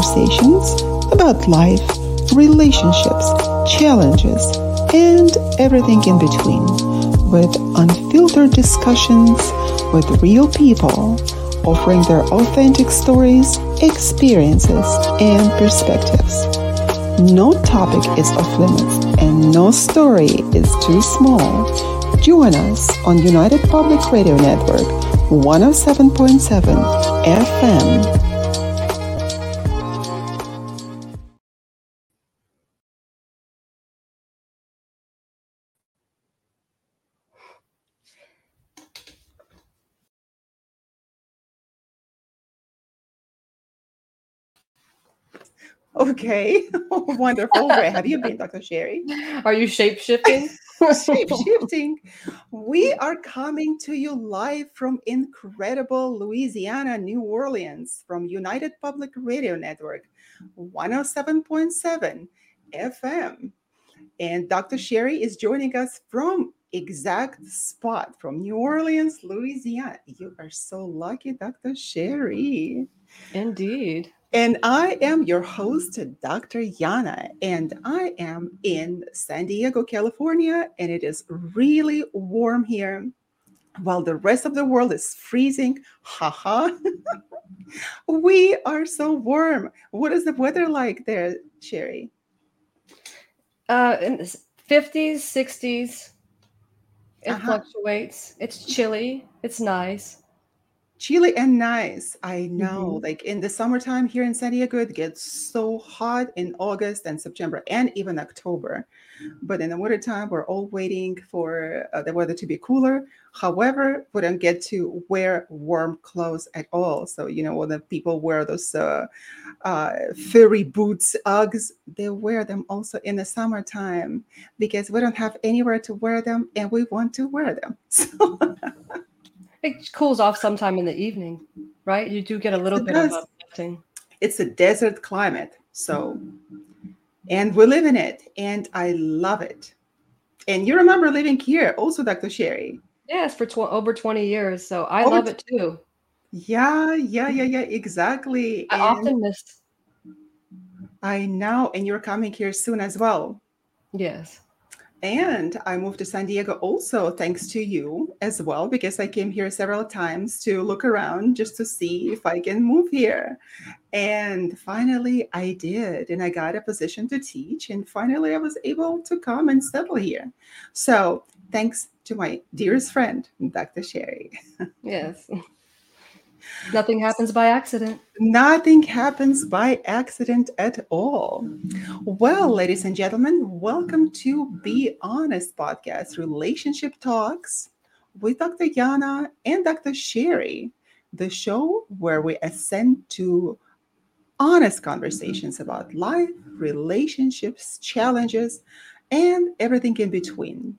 conversations about life, relationships, challenges, and everything in between, with unfiltered discussions with real people offering their authentic stories, experiences, and perspectives. No topic is off limits and no story is too small. Join us on United Public Radio Network 107.7 FM. Okay, wonderful. Where have you been, Dr. Sherry? Are you shape shifting? shape shifting. We are coming to you live from incredible Louisiana, New Orleans, from United Public Radio Network, 107.7 FM. And Dr. Sherry is joining us from exact spot from New Orleans, Louisiana. You are so lucky, Dr. Sherry. Indeed. And I am your host, Dr. Yana, and I am in San Diego, California, and it is really warm here while the rest of the world is freezing. Haha. we are so warm. What is the weather like there, Sherry? Uh, in the 50s, 60s. It uh-huh. fluctuates. It's chilly. It's nice chilly and nice. I know. Mm-hmm. Like in the summertime here in San Diego, it gets so hot in August and September and even October. But in the wintertime, we're all waiting for uh, the weather to be cooler. However, we don't get to wear warm clothes at all. So, you know, when the people wear those uh, uh, furry boots, Uggs, they wear them also in the summertime because we don't have anywhere to wear them and we want to wear them. So it cools off sometime in the evening, right? You do get a little it bit does. of uplifting. It's a desert climate. So, and we live in it, and I love it. And you remember living here also, Dr. Sherry? Yes, for tw- over 20 years. So I over love it too. Yeah, yeah, yeah, yeah, exactly. I and often miss. I know. And you're coming here soon as well. Yes. And I moved to San Diego also thanks to you as well, because I came here several times to look around just to see if I can move here. And finally, I did. And I got a position to teach. And finally, I was able to come and settle here. So thanks to my dearest friend, Dr. Sherry. Yes. Nothing happens by accident. Nothing happens by accident at all. Well, ladies and gentlemen, welcome to Be Honest Podcast Relationship Talks with Dr. Yana and Dr. Sherry, the show where we ascend to honest conversations about life, relationships, challenges, and everything in between.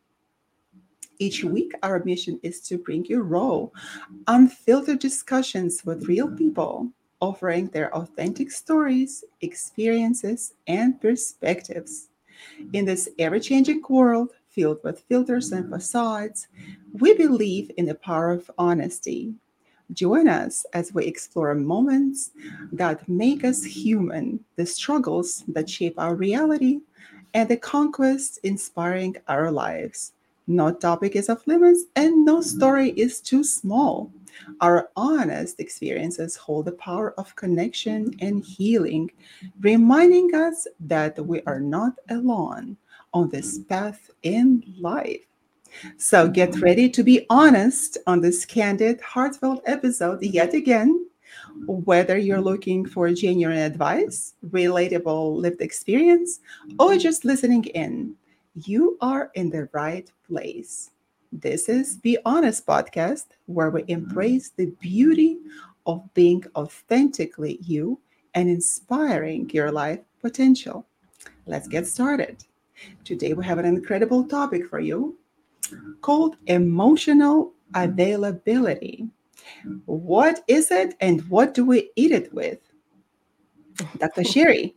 Each week, our mission is to bring you raw, unfiltered discussions with real people, offering their authentic stories, experiences, and perspectives. In this ever changing world filled with filters and facades, we believe in the power of honesty. Join us as we explore moments that make us human, the struggles that shape our reality, and the conquests inspiring our lives. No topic is off limits and no mm-hmm. story is too small. Our honest experiences hold the power of connection and healing, reminding us that we are not alone on this mm-hmm. path in life. So get mm-hmm. ready to be honest on this candid, heartfelt episode yet again. Whether you're looking for genuine advice, relatable lived experience, or just listening in, you are in the right place. This is mm-hmm. Be Honest podcast, where we mm-hmm. embrace the beauty of being authentically you and inspiring your life potential. Let's get mm-hmm. started. Today, we have an incredible topic for you called emotional availability. What is it and what do we eat it with? Dr. Sherry,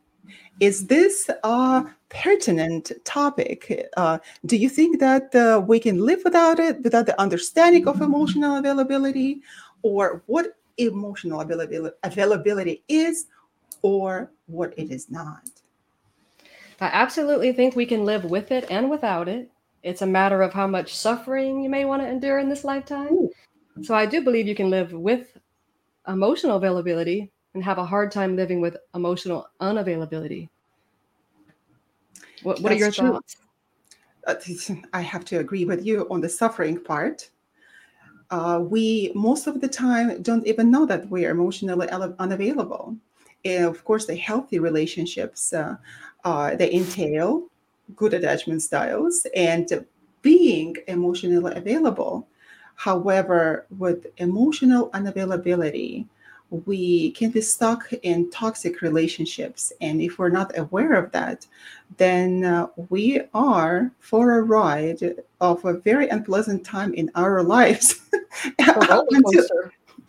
is this a pertinent topic? Uh, do you think that uh, we can live without it, without the understanding of emotional availability, or what emotional availability, availability is, or what it is not. I absolutely think we can live with it and without it. It's a matter of how much suffering you may want to endure in this lifetime. Ooh. So I do believe you can live with emotional availability and have a hard time living with emotional unavailability. What, what are your true. thoughts? Uh, I have to agree with you on the suffering part. Uh, we most of the time don't even know that we are emotionally unavailable. And of course, the healthy relationships uh, uh, they entail good attachment styles and being emotionally available. However, with emotional unavailability, we can be stuck in toxic relationships. And if we're not aware of that, then uh, we are for a ride of a very unpleasant time in our lives. until,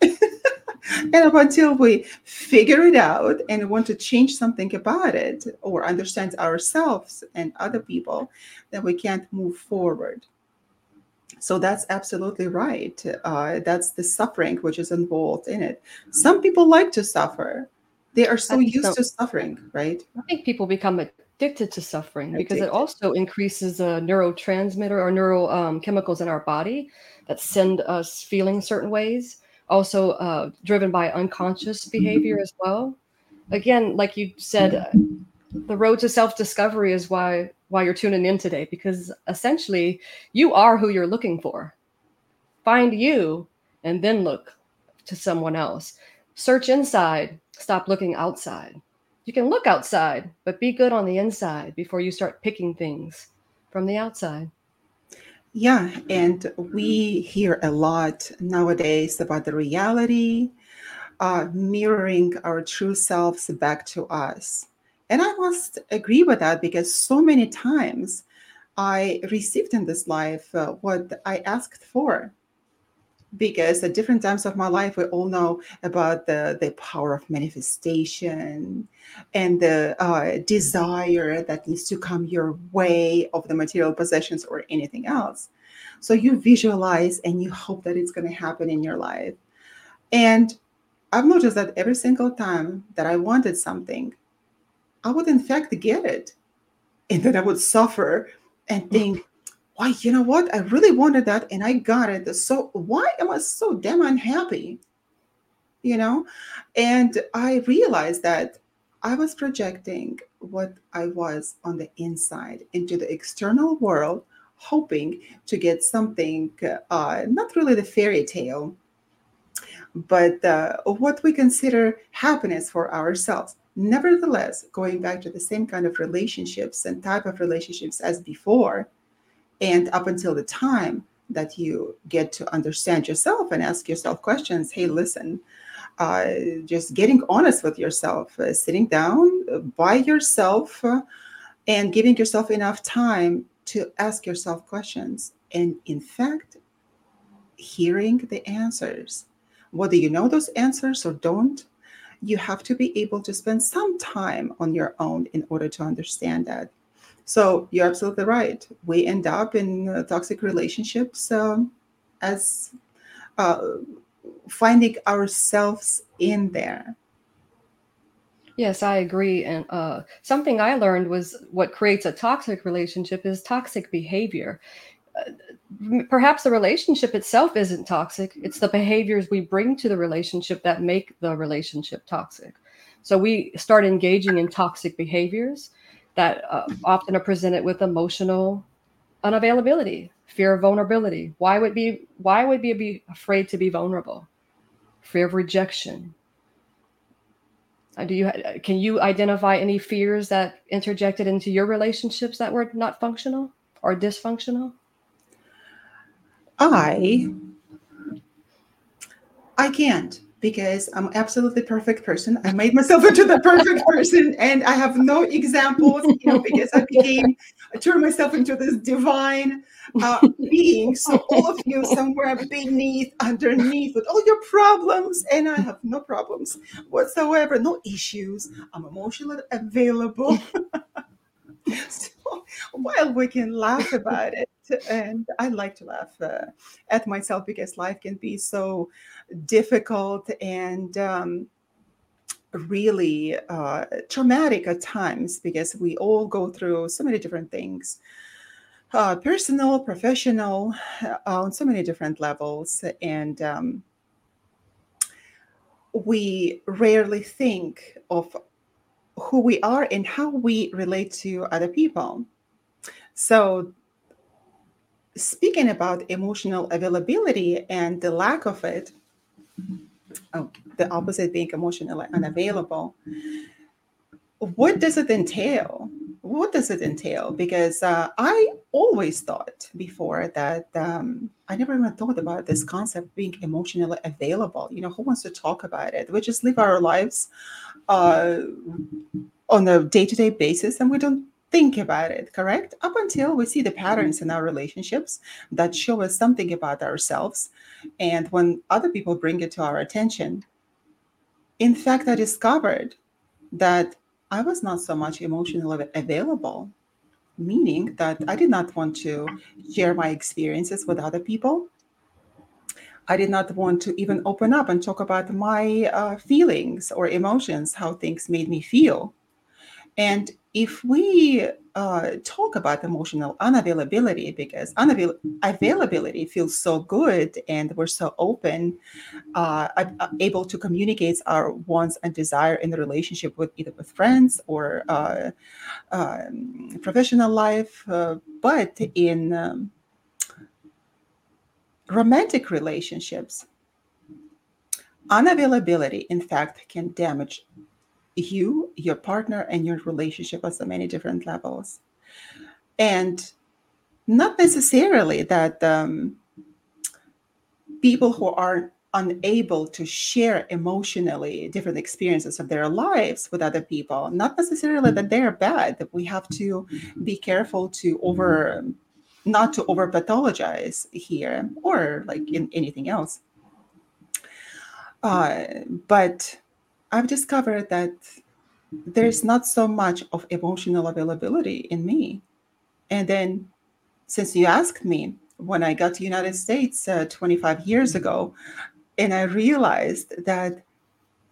and up until we figure it out and want to change something about it or understand ourselves and other people, then we can't move forward. So that's absolutely right. Uh, that's the suffering which is involved in it. Some people like to suffer. They are so used so. to suffering, right? I think people become addicted to suffering addicted. because it also increases a neurotransmitter or neural um, chemicals in our body that send us feeling certain ways. Also, uh, driven by unconscious behavior as well. Again, like you said, the road to self discovery is why why you're tuning in today because essentially you are who you're looking for. Find you and then look to someone else. Search inside, stop looking outside. You can look outside, but be good on the inside before you start picking things from the outside. Yeah, and we hear a lot nowadays about the reality, uh, mirroring our true selves back to us. And I must agree with that because so many times I received in this life uh, what I asked for. Because at different times of my life, we all know about the, the power of manifestation and the uh, desire that needs to come your way of the material possessions or anything else. So you visualize and you hope that it's going to happen in your life. And I've noticed that every single time that I wanted something, I would in fact get it. And then I would suffer and mm. think, why, you know what? I really wanted that and I got it. So why am I so damn unhappy? You know? And I realized that I was projecting what I was on the inside into the external world, hoping to get something, uh, not really the fairy tale, but uh, what we consider happiness for ourselves. Nevertheless, going back to the same kind of relationships and type of relationships as before, and up until the time that you get to understand yourself and ask yourself questions hey, listen, uh, just getting honest with yourself, uh, sitting down uh, by yourself, uh, and giving yourself enough time to ask yourself questions. And in fact, hearing the answers. Whether you know those answers or don't, you have to be able to spend some time on your own in order to understand that. So you're absolutely right. We end up in uh, toxic relationships um, as uh, finding ourselves in there. Yes, I agree. And uh, something I learned was what creates a toxic relationship is toxic behavior perhaps the relationship itself isn't toxic. It's the behaviors we bring to the relationship that make the relationship toxic. So we start engaging in toxic behaviors that uh, often are presented with emotional unavailability fear of vulnerability. Why would be why would we be afraid to be vulnerable? Fear of rejection. Uh, do you can you identify any fears that interjected into your relationships that were not functional or dysfunctional I I can't because I'm absolutely perfect person. I made myself into the perfect person and I have no examples, you know, because I became I turned myself into this divine uh, being. So all of you somewhere beneath, underneath with all your problems, and I have no problems whatsoever, no issues. I'm emotionally available. so while we can laugh about it, and I like to laugh uh, at myself because life can be so difficult and um, really uh, traumatic at times because we all go through so many different things uh, personal, professional, uh, on so many different levels. And um, we rarely think of who we are and how we relate to other people. So, speaking about emotional availability and the lack of it, oh, the opposite being emotionally unavailable, what does it entail? What does it entail? Because uh, I always thought before that um, I never even thought about this concept being emotionally available. You know, who wants to talk about it? We just live our lives uh, on a day to day basis and we don't think about it, correct? Up until we see the patterns in our relationships that show us something about ourselves. And when other people bring it to our attention, in fact, I discovered that I was not so much emotionally available, meaning that I did not want to share my experiences with other people. I did not want to even open up and talk about my uh, feelings or emotions, how things made me feel. And if we uh, talk about emotional unavailability, because unavailability feels so good and we're so open, uh, able to communicate our wants and desire in the relationship with either with friends or uh, um, professional life, uh, but in um, romantic relationships, unavailability, in fact, can damage you, your partner, and your relationship on so many different levels. And not necessarily that um, people who are unable to share emotionally different experiences of their lives with other people, not necessarily that they're bad, that we have to be careful to over not to over pathologize here or like in anything else. Uh, but I've discovered that there's not so much of emotional availability in me. And then, since you asked me when I got to United States uh, 25 years ago, and I realized that,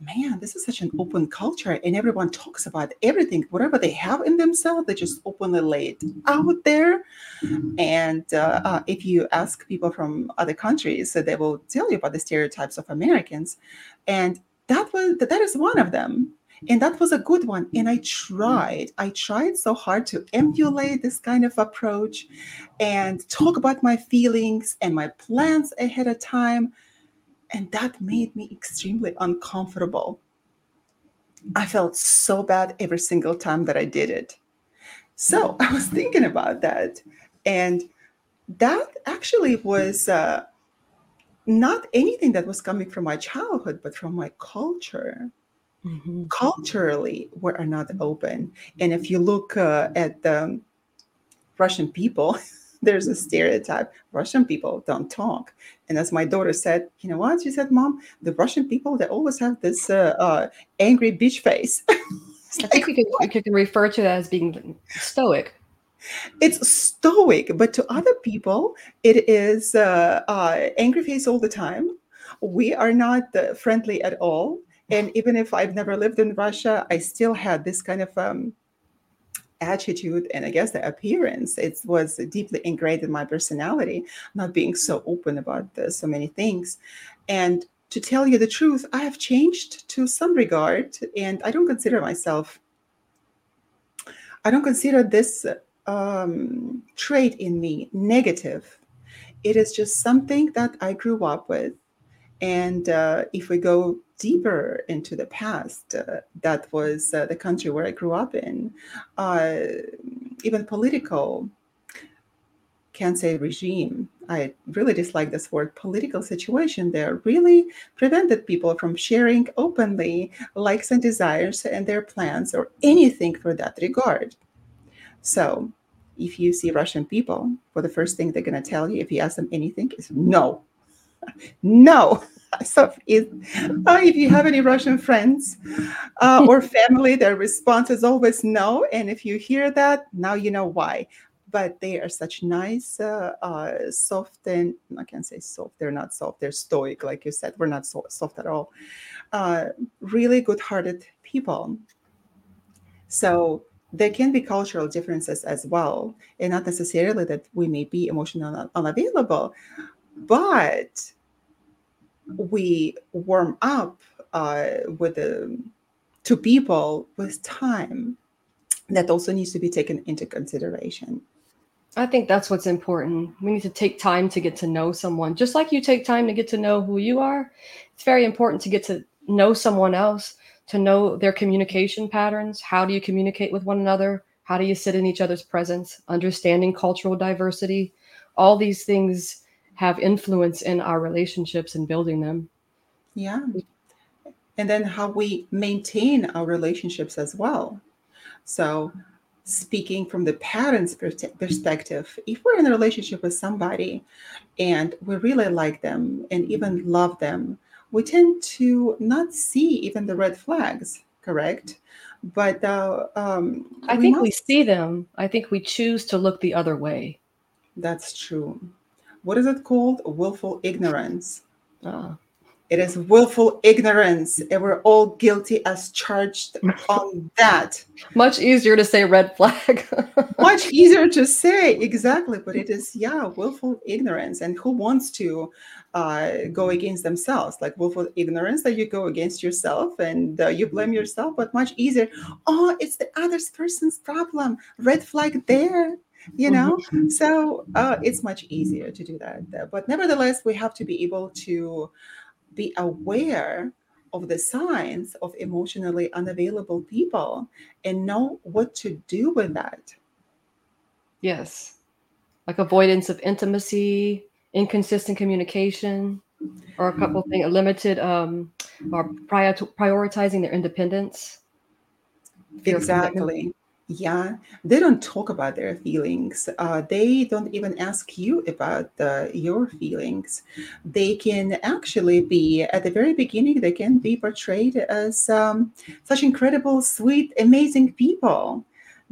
man, this is such an open culture, and everyone talks about everything, whatever they have in themselves, they just openly lay it out there. And uh, uh, if you ask people from other countries, they will tell you about the stereotypes of Americans, and that was that is one of them. And that was a good one. And i tried i tried so hard to emulate this kind of approach and talk about my feelings and my plans ahead of time. And that made me extremely uncomfortable. I felt so bad every single time that i did it. So i was thinking about that. And that actually was uh, not anything that was coming from my childhood, but from my culture. Mm-hmm. Culturally, we are not open. And if you look uh, at the Russian people, there's a stereotype Russian people don't talk. And as my daughter said, you know what? She said, Mom, the Russian people, they always have this uh, uh, angry bitch face. I think we can, you can refer to that as being stoic it's stoic, but to other people, it is uh, uh, angry face all the time. We are not uh, friendly at all. And even if I've never lived in Russia, I still had this kind of um, attitude and I guess the appearance. It was deeply ingrained in my personality, not being so open about so many things. And to tell you the truth, I have changed to some regard, and I don't consider myself. I don't consider this um, trait in me negative. It is just something that I grew up with. And uh, if we go deeper into the past, uh, that was uh, the country where I grew up in, uh, even political, can't say regime. I really dislike this word political situation there really prevented people from sharing openly likes and desires and their plans or anything for that regard. So if you see Russian people, well, the first thing they're going to tell you if you ask them anything is no, no. So if, uh, if you have any Russian friends uh, or family, their response is always no. And if you hear that, now you know why. But they are such nice, uh, uh soft, and I can't say soft. They're not soft. They're stoic, like you said. We're not so soft at all. uh, really good-hearted people. So there can be cultural differences as well, and not necessarily that we may be emotionally unavailable, but we warm up uh, with the to people with time. That also needs to be taken into consideration. I think that's what's important. We need to take time to get to know someone. Just like you take time to get to know who you are, it's very important to get to know someone else, to know their communication patterns. How do you communicate with one another? How do you sit in each other's presence? Understanding cultural diversity. All these things have influence in our relationships and building them. Yeah. And then how we maintain our relationships as well. So, speaking from the parent's perspective, if we're in a relationship with somebody and we really like them and even love them, we tend to not see even the red flags, correct? But uh, um, I think we see them. I think we choose to look the other way. That's true. What is it called? Willful ignorance. Uh, it is willful ignorance, and we're all guilty as charged on that. Much easier to say red flag. Much easier to say, exactly. But it is, yeah, willful ignorance. And who wants to uh, go against themselves? Like willful ignorance that you go against yourself and uh, you blame yourself, but much easier. Oh, it's the other person's problem. Red flag there you know mm-hmm. so uh, it's much easier to do that but nevertheless we have to be able to be aware of the signs of emotionally unavailable people and know what to do with that. Yes. Like avoidance of intimacy, inconsistent communication, or a couple of things, limited um, or prior prioritizing their independence. Exactly yeah they don't talk about their feelings. Uh, they don't even ask you about uh, your feelings. They can actually be at the very beginning they can be portrayed as um, such incredible sweet amazing people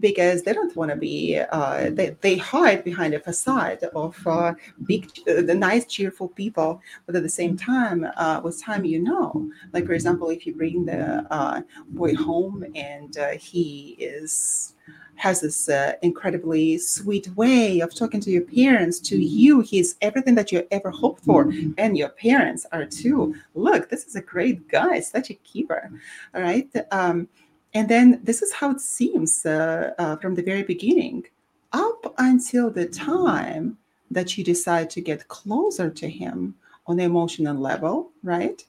because they don't want to be uh, they, they hide behind a facade of uh, big uh, the nice cheerful people but at the same time uh, with time you know like for example if you bring the uh, boy home and uh, he is has this uh, incredibly sweet way of talking to your parents to you he's everything that you ever hoped for and your parents are too. Look this is a great guy such a keeper all right? Um, and then this is how it seems uh, uh, from the very beginning, up until the time that you decide to get closer to him on the emotional level, right?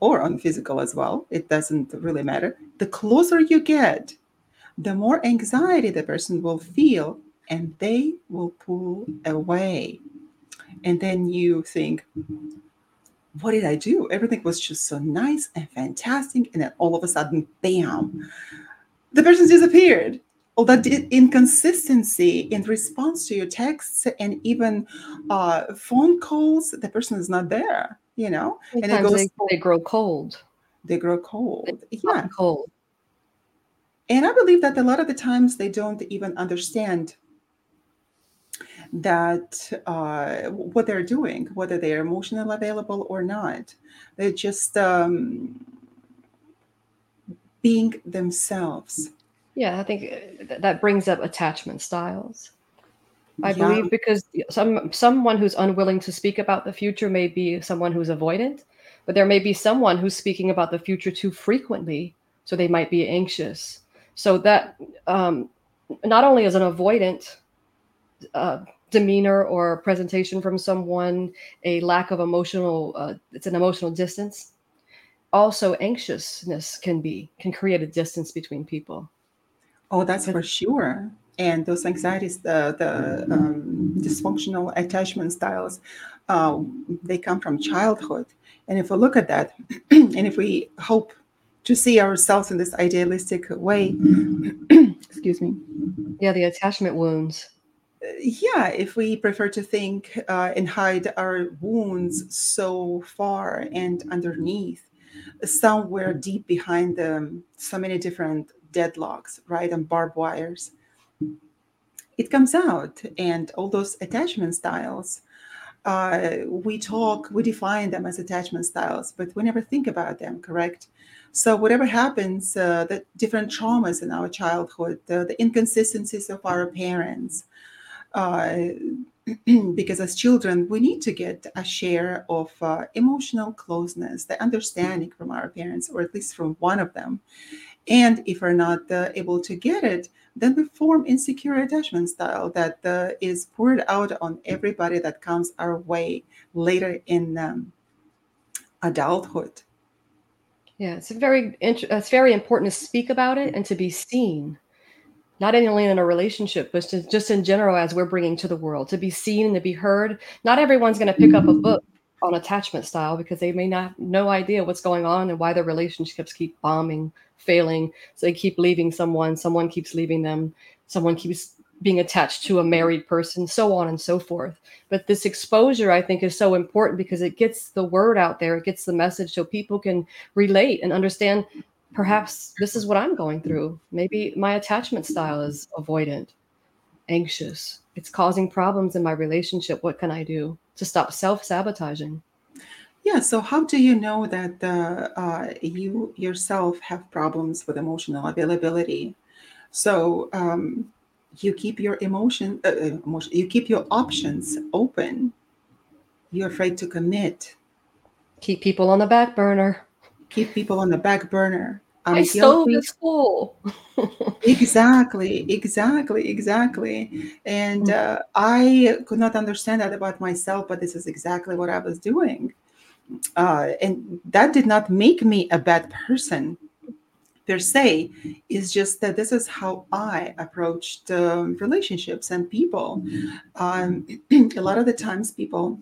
Or on physical as well. It doesn't really matter. The closer you get, the more anxiety the person will feel and they will pull away. And then you think, what did I do? Everything was just so nice and fantastic. And then all of a sudden, bam, the person disappeared. All that inconsistency in response to your texts and even uh, phone calls, the person is not there, you know? Sometimes and it goes, they, they grow cold. They grow cold. They yeah. Cold. And I believe that a lot of the times they don't even understand that uh, what they're doing, whether they're emotionally available or not. They're just um, being themselves. Yeah, I think uh, that brings up attachment styles. I yeah. believe because some someone who's unwilling to speak about the future may be someone who's avoidant, but there may be someone who's speaking about the future too frequently, so they might be anxious. So that um, not only is an avoidant uh, demeanor or presentation from someone, a lack of emotional, uh, it's an emotional distance. Also, anxiousness can be can create a distance between people. Oh, that's for sure. And those anxieties, the the um, dysfunctional attachment styles, uh, they come from childhood. And if we look at that, and if we hope to see ourselves in this idealistic way, excuse me. Yeah, the attachment wounds yeah, if we prefer to think uh, and hide our wounds so far and underneath, somewhere deep behind them, so many different deadlocks, right, and barbed wires, it comes out. And all those attachment styles uh, we talk, we define them as attachment styles, but we never think about them, correct? So whatever happens, uh, the different traumas in our childhood, the, the inconsistencies of our parents, uh, because as children, we need to get a share of uh, emotional closeness, the understanding from our parents, or at least from one of them. And if we're not uh, able to get it, then we form insecure attachment style that uh, is poured out on everybody that comes our way later in um, adulthood. Yeah, it's very it's very important to speak about it and to be seen, not only in a relationship, but just in general as we're bringing to the world to be seen and to be heard. Not everyone's going to pick up a mm-hmm. book on attachment style because they may not no idea what's going on and why their relationships keep bombing failing. So they keep leaving someone, someone keeps leaving them, someone keeps being attached to a married person, so on and so forth. But this exposure, I think, is so important because it gets the word out there, it gets the message so people can relate and understand perhaps this is what I'm going through. Maybe my attachment style is avoidant, anxious. It's causing problems in my relationship. What can I do to stop self sabotaging? Yeah. So, how do you know that uh, uh, you yourself have problems with emotional availability? So, um, you keep your emotion, uh, uh, emotion, you keep your options open. You're afraid to commit. Keep people on the back burner. Keep people on the back burner. I'm My stove is full. exactly, exactly, exactly. And mm. uh, I could not understand that about myself, but this is exactly what I was doing uh, and that did not make me a bad person per se It's just that this is how i approached um, relationships and people um, a lot of the times people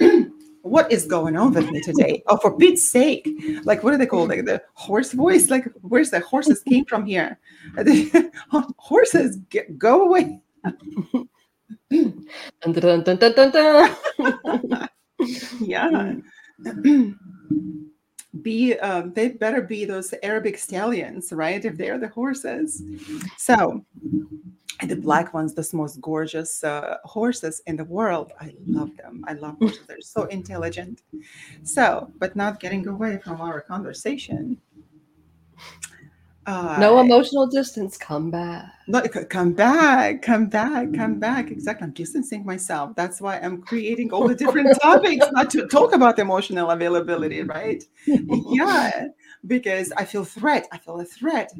what is going on with me today? Oh for pete's sake. Like what do they call like the horse voice? Like where's the horses came from here? Horses get, go away. Dun, dun, dun, yeah. be um, they better be those Arabic stallions, right? If they're the horses. So and the black ones, the most gorgeous uh, horses in the world. I love them. I love horses. They're so intelligent. So, but not getting away from our conversation. Uh, no emotional distance. Come back. Look, come back. Come back. Come back. Exactly. I'm distancing myself. That's why I'm creating all the different topics, not to talk about emotional availability, right? yeah, because I feel threat. I feel a threat.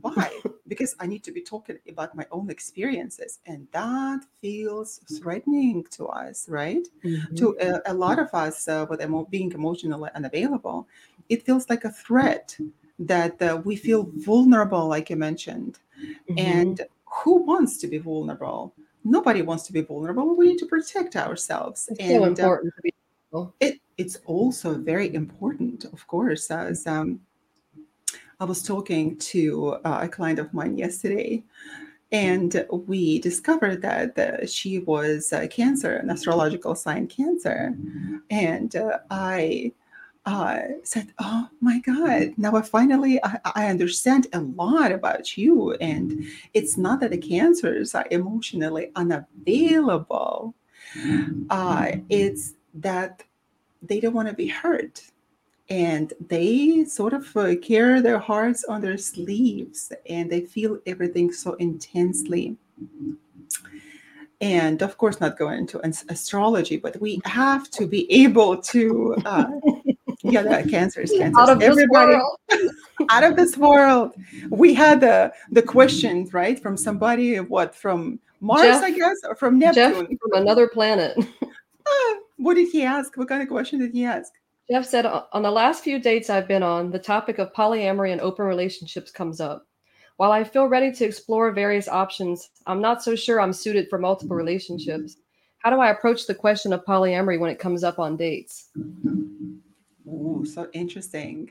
Why? Because I need to be talking about my own experiences, and that feels threatening to us, right? Mm-hmm. To a, a, lot of us, uh, with emo- being emotionally unavailable, it feels like a threat that uh, we feel vulnerable, like you mentioned. Mm-hmm. And who wants to be vulnerable? Nobody wants to be vulnerable. We need to protect ourselves. It's and so uh, important to be it, it's also very important, of course, as um, I was talking to uh, a client of mine yesterday, and we discovered that uh, she was uh, cancer, an astrological sign cancer. And uh, I uh, said, "Oh my God! Now I finally I, I, understand a lot about you, and it's not that the cancers are emotionally unavailable. Uh, it's that they don't want to be hurt, and they sort of uh, carry their hearts on their sleeves, and they feel everything so intensely." and of course not going into astrology but we have to be able to uh, yeah, that cancer is cancer. Out of Everybody, out of this world. We had the the questions right from somebody. What from Mars, Jeff, I guess, or from Neptune? Jeff from another planet. uh, what did he ask? What kind of question did he ask? Jeff said, on the last few dates I've been on, the topic of polyamory and open relationships comes up. While I feel ready to explore various options, I'm not so sure I'm suited for multiple relationships. How do I approach the question of polyamory when it comes up on dates? Oh, so interesting.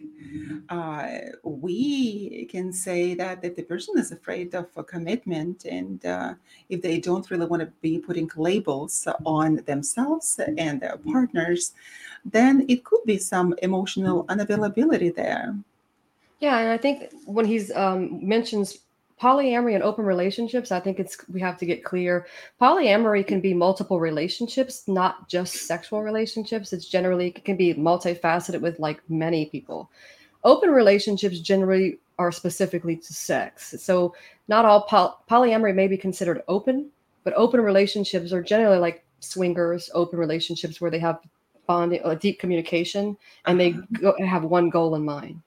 Uh, we can say that if the person is afraid of a commitment and uh, if they don't really want to be putting labels on themselves and their partners, then it could be some emotional unavailability there. Yeah, and I think when he's um, mentions polyamory and open relationships, I think it's we have to get clear. Polyamory can be multiple relationships, not just sexual relationships. It's generally it can be multifaceted with like many people. Open relationships generally are specifically to sex. So not all poly- polyamory may be considered open, but open relationships are generally like swingers, open relationships where they have bonding, a deep communication, and they uh-huh. go, have one goal in mind.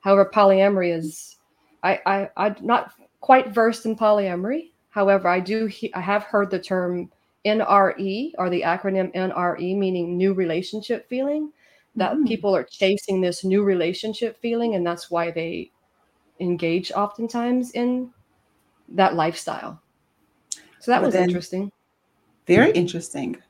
However, polyamory is, I, I, I'm not quite versed in polyamory. However, I do, he, I have heard the term NRE or the acronym NRE, meaning new relationship feeling. That mm. people are chasing this new relationship feeling, and that's why they engage oftentimes in that lifestyle. So that was interesting. Very interesting.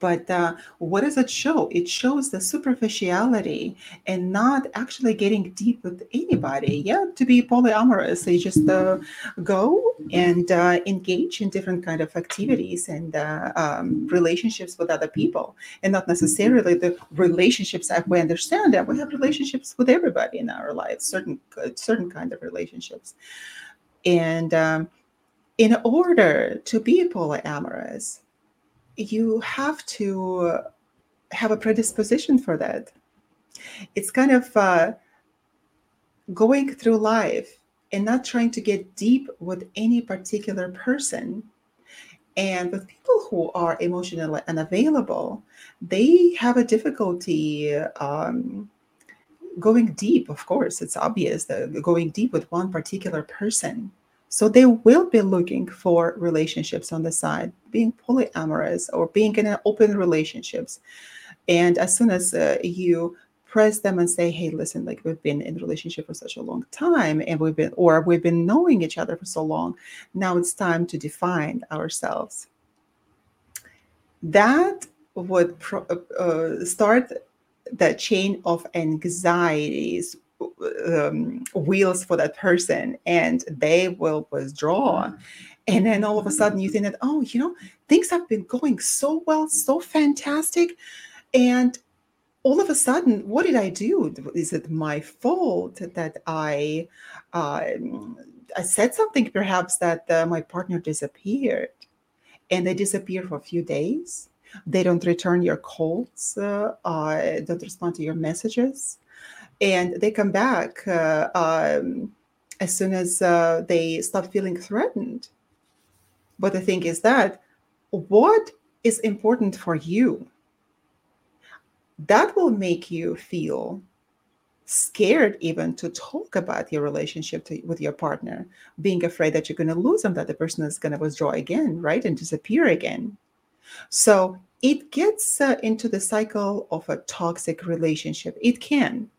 But uh, what does it show? It shows the superficiality and not actually getting deep with anybody. Yeah, to be polyamorous, they just uh, go and uh, engage in different kind of activities and uh, um, relationships with other people, and not necessarily the relationships that we understand that we have relationships with everybody in our lives, certain certain kind of relationships, and. Um, in order to be polyamorous, you have to have a predisposition for that. It's kind of uh, going through life and not trying to get deep with any particular person. And with people who are emotionally unavailable, they have a difficulty um, going deep. Of course, it's obvious that going deep with one particular person so they will be looking for relationships on the side, being polyamorous or being in an open relationships. And as soon as uh, you press them and say, "Hey, listen, like we've been in a relationship for such a long time, and we've been, or we've been knowing each other for so long, now it's time to define ourselves." That would pro- uh, uh start the chain of anxieties um, wheels for that person and they will withdraw. Mm-hmm. and then all of a sudden you think that oh you know things have been going so well so fantastic and all of a sudden what did i do? Is it my fault that i uh, i said something perhaps that uh, my partner disappeared and they disappear for a few days? They don't return your calls uh, uh don't respond to your messages and they come back uh, um, as soon as uh, they stop feeling threatened. But the thing is that what is important for you? That will make you feel scared even to talk about your relationship to, with your partner, being afraid that you're going to lose them, that the person is going to withdraw again, right, and disappear again. So it gets uh, into the cycle of a toxic relationship. It can.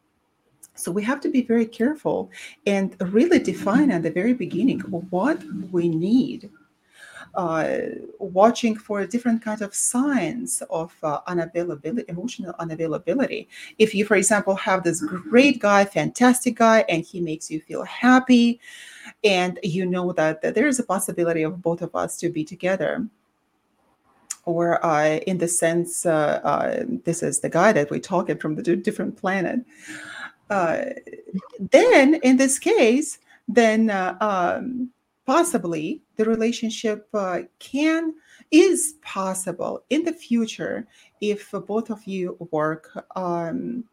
So we have to be very careful and really define at the very beginning what we need. Uh, watching for different kinds of signs of uh, unavailability, emotional unavailability. If you, for example, have this great guy, fantastic guy, and he makes you feel happy, and you know that, that there is a possibility of both of us to be together, or uh, in the sense, uh, uh, this is the guy that we're talking from the different planet. Uh, then in this case, then uh, um, possibly the relationship uh, can is possible in the future if both of you work um,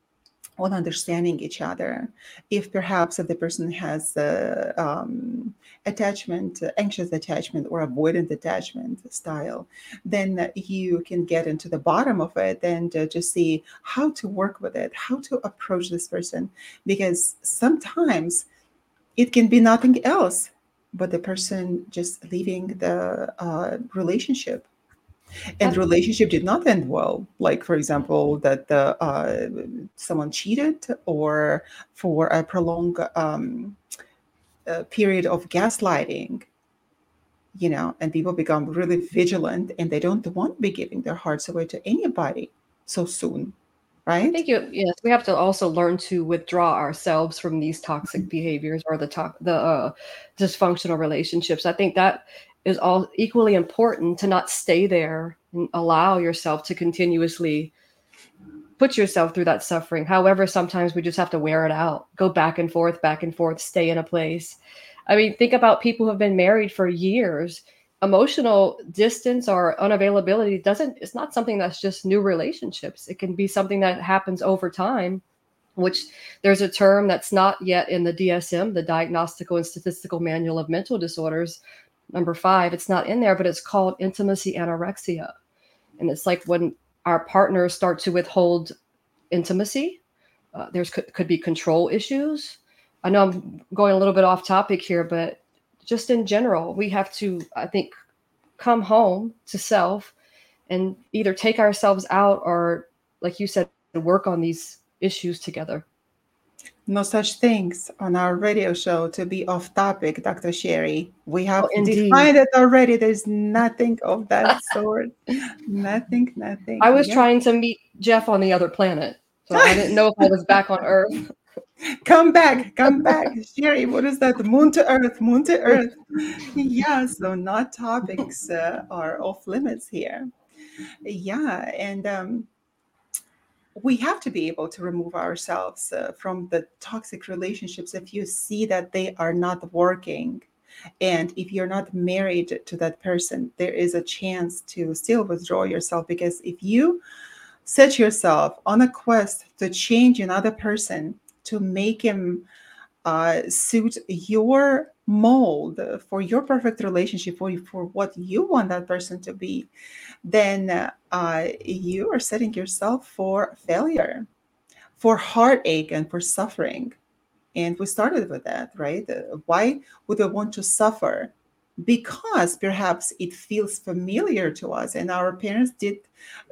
on understanding each other. If perhaps if the person has uh, um, attachment, anxious attachment, or avoidant attachment style, then you can get into the bottom of it and uh, just see how to work with it, how to approach this person, because sometimes it can be nothing else but the person just leaving the uh, relationship and the relationship did not end well. Like for example that the uh, someone cheated or for a prolonged um, uh, period of gaslighting you know and people become really vigilant and they don't want to be giving their hearts away to anybody so soon right? I think you. Yes we have to also learn to withdraw ourselves from these toxic behaviors or the to- the uh, dysfunctional relationships. I think that is all equally important to not stay there and allow yourself to continuously put yourself through that suffering. However, sometimes we just have to wear it out, go back and forth, back and forth, stay in a place. I mean, think about people who have been married for years. Emotional distance or unavailability doesn't, it's not something that's just new relationships. It can be something that happens over time, which there's a term that's not yet in the DSM, the Diagnostical and Statistical Manual of Mental Disorders, number five. It's not in there, but it's called intimacy anorexia. And it's like when our partners start to withhold intimacy, uh, there's could, could be control issues I know I'm going a little bit off topic here, but just in general, we have to, I think, come home to self and either take ourselves out or, like you said, work on these issues together. No such things on our radio show to be off topic, Dr. Sherry. We have oh, defined it already. There's nothing of that sort. nothing, nothing. I was yeah. trying to meet Jeff on the other planet. So I didn't know if I was back on Earth come back, come back. Sherry, what is that? Moon to earth, moon to earth. yeah, so not topics uh, are off limits here. Yeah, and um, we have to be able to remove ourselves uh, from the toxic relationships if you see that they are not working. And if you're not married to that person, there is a chance to still withdraw yourself because if you set yourself on a quest to change another person, to make him uh, suit your mold for your perfect relationship for, for what you want that person to be then uh, you are setting yourself for failure for heartache and for suffering. And we started with that right? Why would we want to suffer because perhaps it feels familiar to us and our parents did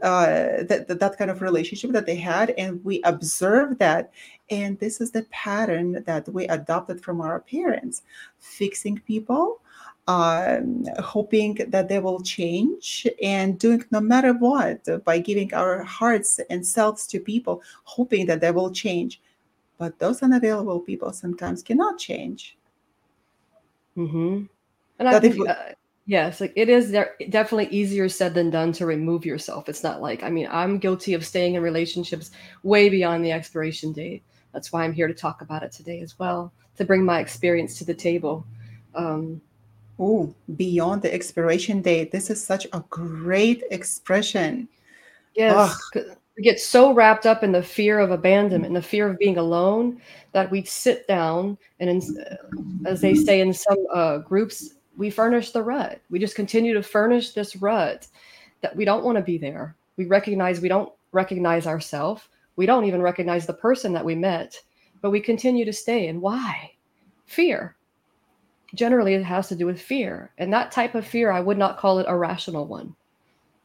uh, that, that kind of relationship that they had and we observed that and this is the pattern that we adopted from our parents fixing people um, hoping that they will change and doing no matter what by giving our hearts and selves to people hoping that they will change but those unavailable people sometimes cannot change mm-hmm. And I think, uh, yes, like it is definitely easier said than done to remove yourself. It's not like, I mean, I'm guilty of staying in relationships way beyond the expiration date. That's why I'm here to talk about it today as well, to bring my experience to the table. Um, oh, beyond the expiration date. This is such a great expression. Yes. We get so wrapped up in the fear of abandonment and the fear of being alone that we sit down and, in, as they say in some uh, groups, we furnish the rut. We just continue to furnish this rut that we don't want to be there. We recognize we don't recognize ourselves. We don't even recognize the person that we met, but we continue to stay. And why? Fear. Generally, it has to do with fear. And that type of fear, I would not call it a rational one.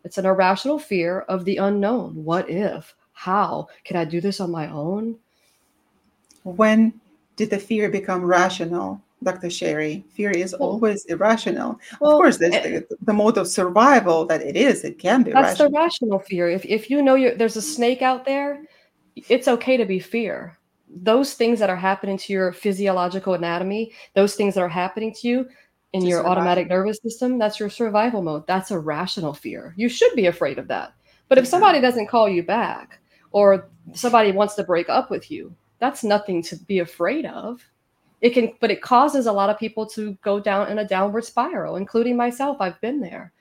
It's an irrational fear of the unknown. What if? How? Can I do this on my own? When did the fear become rational? Dr. Sherry. Fear is always irrational. Well, of course, there's eh, the, the, mode of survival that it is. It can be. That's rational. the rational fear. If if you know there's a snake out there, it's okay to be fear. Those things that are happening to your physiological anatomy, those things that are happening to you in your survive. automatic nervous system, that's your survival mode. That's a rational fear. You should be afraid of that. But if somebody doesn't call you back, or somebody wants to break up with you, that's nothing to be afraid of it can but it causes a lot of people to go down in a downward spiral including myself. I've been there.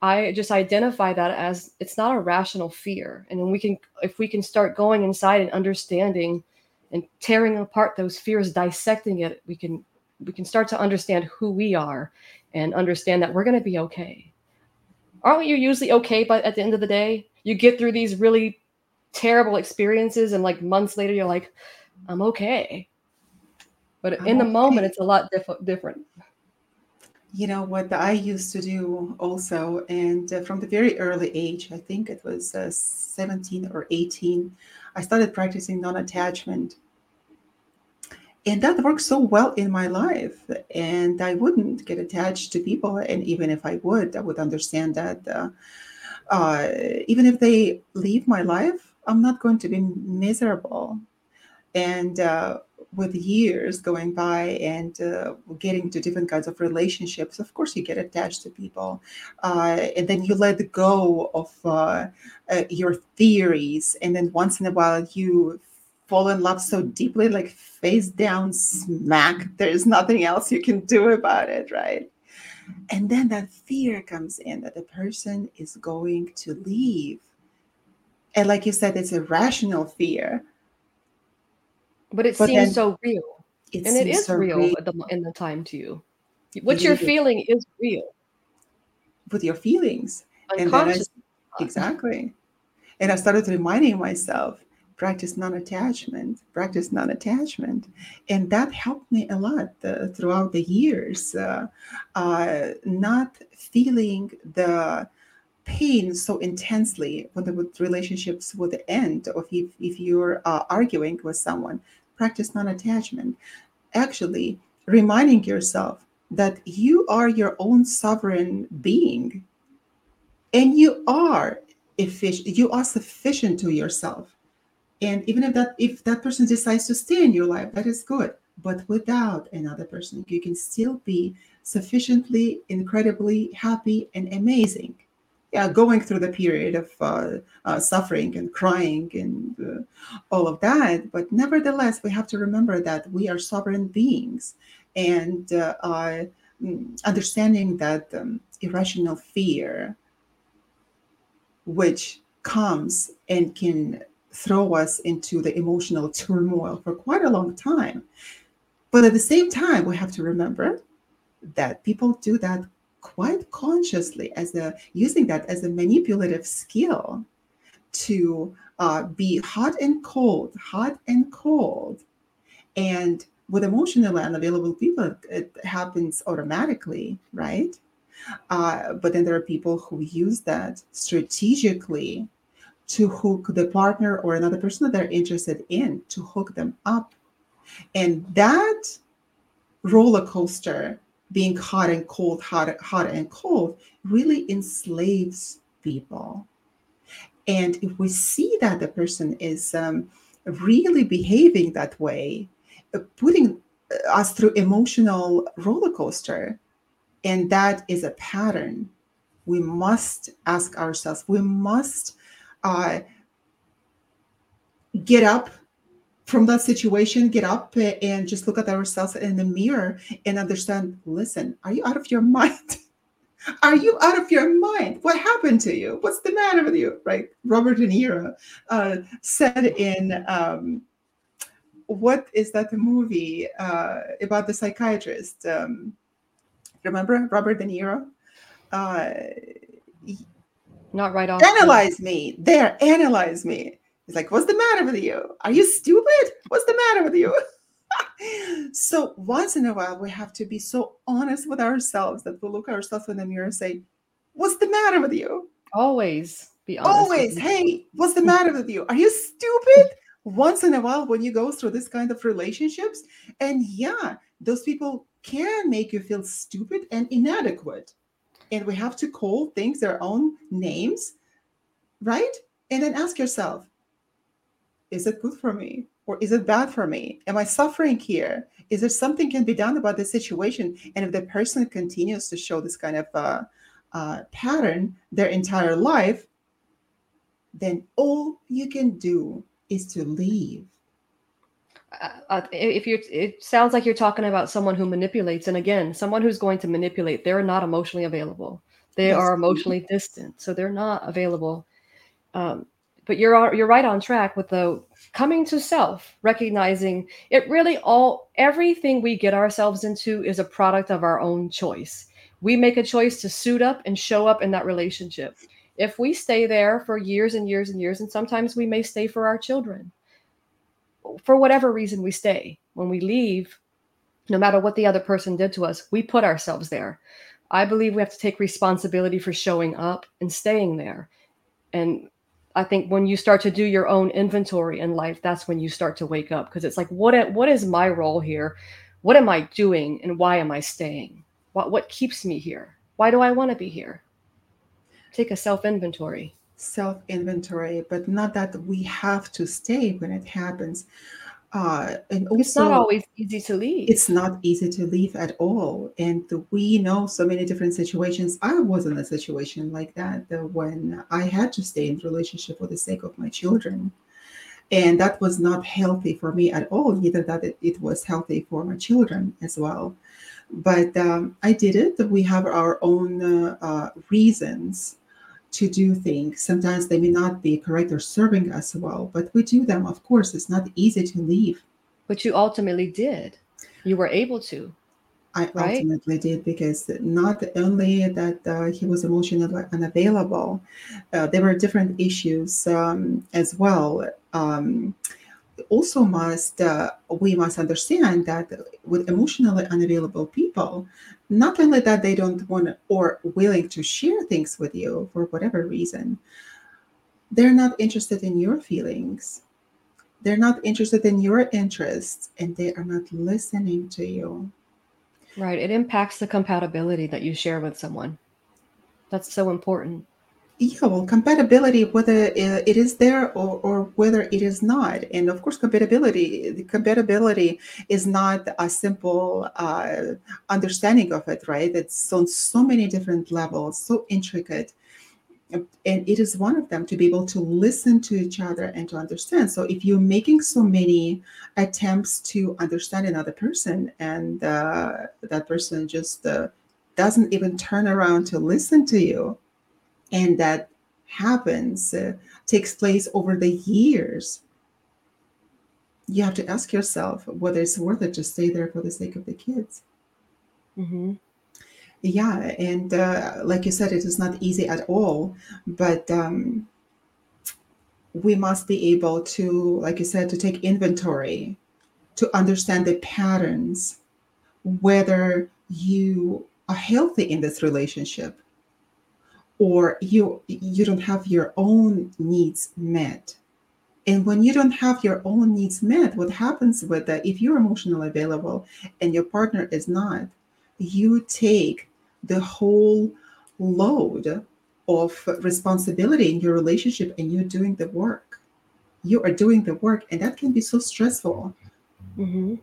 I just identify that as it's not a rational fear. And we can if we can start going inside and understanding and tearing apart those fears dissecting it we can we can start to understand who we are and understand that we're going to be okay. Aren't you usually okay but at the end of the day you get through these really terrible experiences and like months later you're like i'm okay but in the moment it's a lot diff- different. You know what i used to do also and uh, from the very early age i think it was uh, 17 or 18 i started practicing non-attachment. And that worked so well in my life and i wouldn't get attached to people and even if i would i would understand that uh, uh, even if they leave my life i'm not going to be miserable and uh, with years going by and uh, getting to different kinds of relationships, of course, you get attached to people. Uh, and then you let go of uh, uh your theories. And then once in a while, you fall in love so deeply, like face down, smack. There's nothing else you can do about it, right? And then that fear comes in that the person is going to leave. And like you said, it's a rational fear. But it But seems then so real. It And it is so real real the, in the time to you. What you're It feeling is real. with your feelings. And I, exactly. And I started reminding myself, practice non-attachment, practice non-attachment, and that helped me a lot uh, throughout the years. Uh, uh, not feeling the pain so intensely when the with relationships would end, or if if you're uh, arguing with someone, practice non-attachment. Actually, reminding yourself that you are your own sovereign being. And you are efficient you are sufficient to yourself. And even if that if that person decides to stay in your life that is good. But without another person you can still be sufficiently incredibly happy and amazing yeah going through the period of uh, uh, suffering and crying and uh, all of that but nevertheless we have to remember that we are sovereign beings and uh, mm, understanding that um, irrational fear which comes and can throw us into the emotional turmoil for quite a long time. But at the same time, we have to remember that people do that quite consciously as a using that as a manipulative skill to uh, be hot and cold, hot and cold. And with emotionally unavailable people, it happens automatically, right? Uh, but then there are people who use that strategically to hook the partner or another person that they're interested in to hook them up. And that roller coaster, being hot and cold, hot, hot and cold, really enslaves people. And if we see that the person is um, really behaving that way, uh, putting uh, us through emotional roller coaster, and that is a pattern we must ask ourselves we must uh, get up from that situation get up uh, and just look at ourselves in the mirror and understand listen are you out of your mind are you out of your mind what happened to you what's the matter with you right robert de niro uh, said in um, what is that movie uh, about the psychiatrist um, remember Robert De Niro? Uh, Not right off. analyze me. There, analyze me. He's like, what's the matter with you? Are you stupid? What's the matter with you? so once in a while, we have to be so honest with ourselves that we look at ourselves in the mirror and say, what's the matter with you? Always be honest. Always, hey, what's the matter with you? Are you stupid? Once in a while, when you go through this kind of relationships, and yeah, those people can make you feel stupid and inadequate. And we have to call things their own names, right? And then ask yourself, is it good for me? Or is it bad for me? Am I suffering here? Is there something can be done about the situation? And if the person continues to show this kind of uh, uh, pattern their entire life, then all you can do is to leave. uh, uh, if you it sounds like you're talking about someone who manipulates and again someone who's going to manipulate they're not emotionally available they Yes. are emotionally distant so they're not available um, but you're you're right on track with the coming to self recognizing it really all everything we get ourselves into is a product of our own choice. We make a choice to suit up and show up in that relationship. If we stay there for years and years and years and sometimes we may stay for our children for whatever reason we stay. When we leave no matter what the other person did to us we put ourselves there. I believe we have to take responsibility for showing up and staying there. And i think when you start to do your own inventory in life that's when you start to wake up. Because it's like what what is my role here? What am i doing and why am i staying? What what keeps me here? Why do i want to be here? Take a self inventory Self inventory, but not that we have to stay when it happens. Uh, and also, it's not always easy to leave. it's not easy to leave at all. And we know so many different situations. I was in a situation like that when i had to stay in relationship for the sake of my children. And that was not healthy for me at all neither that it, it was healthy for my children as well. But um, i did it. We have our own uh, uh, reasons to do things sometimes they may not be correct or serving us well but we do them of course it's not easy to leave but you ultimately did you were able to I right? ultimately did because not only that uh, he was emotionally unavailable, uh, there were different issues um, as well. Um, also, must uh, we must understand that with emotionally unavailable people, not only that they don't want or willing to share things with you for whatever reason, they're not interested in your feelings. They're not interested in your interests, and they are not listening to you Right. It impacts the compatibility that you share with someone. That's so important. Yeah, well, compatibility, whether it is there or, or whether it is not. And of course, compatibility, the compatibility is not a simple uh, understanding of it, right? It's on so many different levels, so intricate and it is one of them to be able to listen to each other and to understand so if you're making so many attempts to understand another person and uh, that person just uh, doesn't even turn around to listen to you and that happens uh, takes place over the years you have to ask yourself whether it's worth it to stay there for the sake of the kids mm-hmm. Yeah, and uh, like you said, it is not easy at all, but um, we must be able to, like you said, to take inventory, to understand the patterns, whether you are healthy in this relationship or you you don't have your own needs met and when you don't have your own needs met what happens with that if you're emotionally available and your partner is not you take the whole load of responsibility in your relationship and you're doing the work. You are doing the work, and that can be so stressful mm-hmm.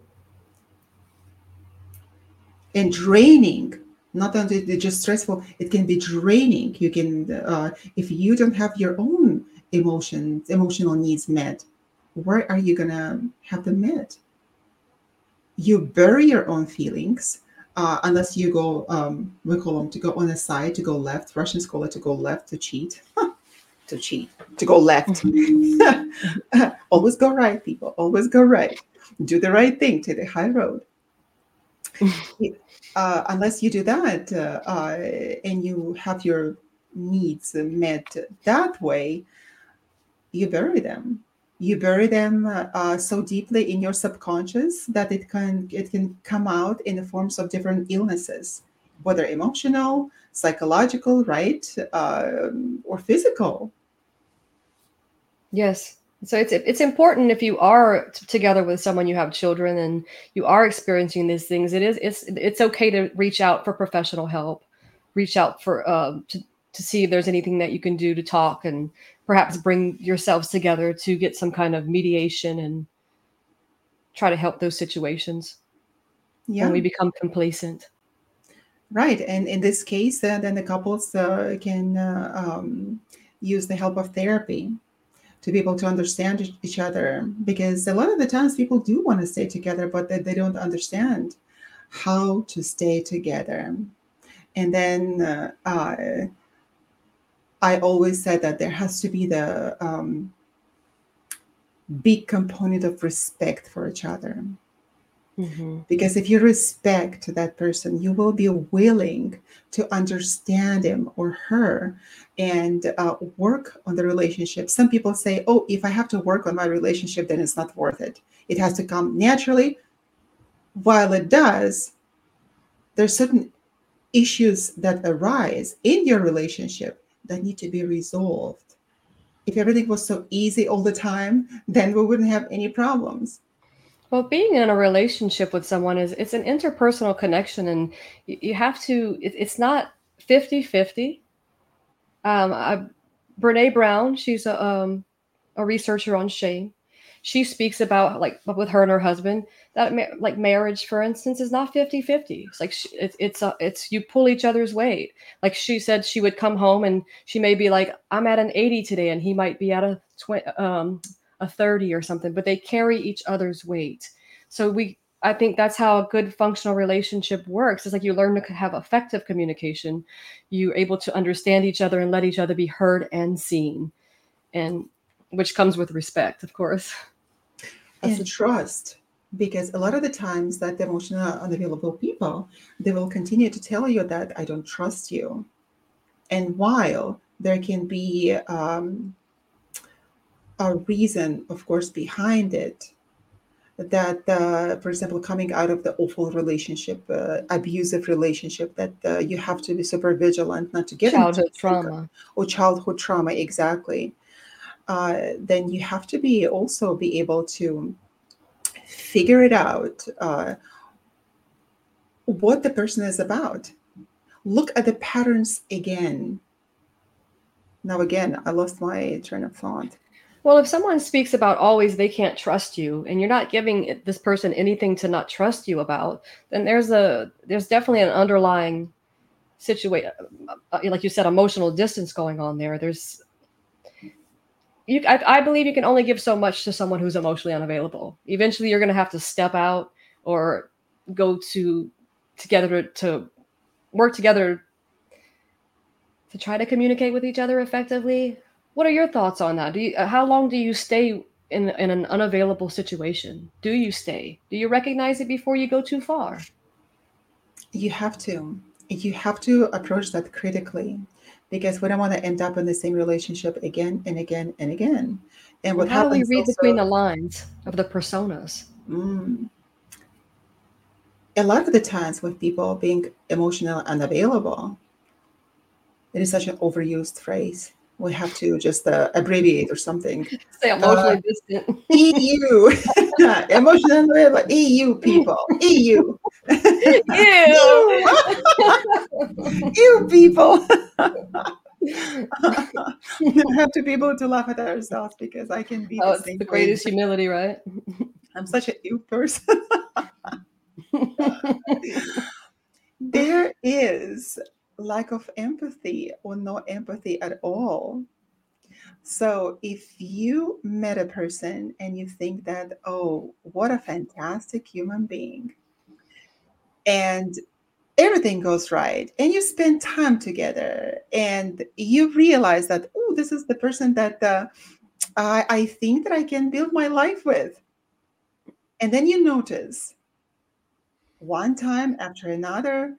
and draining. Not only just stressful, it can be draining. You can, uh, if you don't have your own emotions, emotional needs met, where are you gonna have them met? You bury your own feelings uh, unless you go, um, we call them to go on the side, to go left. Russians call it to go left to cheat. to cheat, to go left. always go right, people. Always go right. Do the right thing. Take the high road. uh, unless you do that uh, uh, and you have your needs met that way, you bury them. You bury them uh, so deeply in your subconscious that it can it can come out in the forms of different illnesses whether emotional psychological right uh, or physical. Yes so it's it's important if you are t- together with someone you have children and you are experiencing these things it is it's it's okay to reach out for professional help reach out for um, to, to see if there's anything that you can do to talk and perhaps bring yourselves together to get some kind of mediation and try to help those situations yeah. when we become complacent. Right. And in this case, uh, then the couples uh, can uh, um, use the help of therapy to be able to understand each other because a lot of the times people do want to stay together, but they, they don't understand how to stay together. And then uh, uh, I always said that there has to be the um, big component of respect for each other. Mm-hmm. Because if you respect that person, you will be willing to understand him or her and uh, work on the relationship. Some people say, oh, if I have to work on my relationship, then it's not worth it. It has to come naturally. While it does, there's certain issues that arise in your relationship that need to be resolved. If everything was so easy all the time, then we wouldn't have any problems. Well, being in a relationship with someone is it's an interpersonal connection and you, have to it, it's not 50-50. Um I, Brené Brown, she's a um a researcher on shame. She speaks about like with her and her husband that like marriage for instance is not 50 50 it's like she, it's it's a, it's you pull each other's weight. Like she said she would come home and she may be like i'm at an 80 today and he might be at a 20 um a 30 or something, but they carry each other's weight. So we I think that's how a good functional relationship works. It's like you learn to have effective communication. You're able to understand each other and let each other be heard and seen. And which comes with respect, of course. and trust because a lot of the times that the emotional unavailable people they will continue to tell you that i don't trust you and while there can be um, a reason of course behind it that uh, for example coming out of the awful relationship uh, abusive relationship that uh, you have to be super vigilant not to get childhood into trauma or childhood trauma exactly uh, then you have to be also be able to figure it out uh, what the person is about. Look at the patterns again. Now, again, I lost my train of thought. Well, if someone speaks about always they can't trust you, and you're not giving this person anything to not trust you about, then there's a there's definitely an underlying situation, uh, like you said, emotional distance going on there. There's you I, I, believe you can only give so much to someone who's emotionally unavailable eventually you're going to have to step out or go to together to work together to try to communicate with each other effectively what are your thoughts on that do you uh, how long do you stay in, in an unavailable situation do you stay do you recognize it before you go too far you have to you have to approach that critically because we don't want to end up in the same relationship again and again and again. And what How do we read also, between the lines of the personas? Mm, a lot of the times with people being emotional unavailable, it is such an overused phrase. We have to just uh, abbreviate or something. Say emotionally uh, distant. EU, emotional unavailable. EU people. EU. Ew. you people. we have to be able to laugh at ourselves because I can be oh, the, the greatest humility, right? I'm such a you person. there is lack of empathy or no empathy at all. So if you met a person and you think that, oh, what a fantastic human being, and everything goes right and you spend time together and you realize that oh this is the person that uh, I, I think that i can build my life with and then you notice one time after another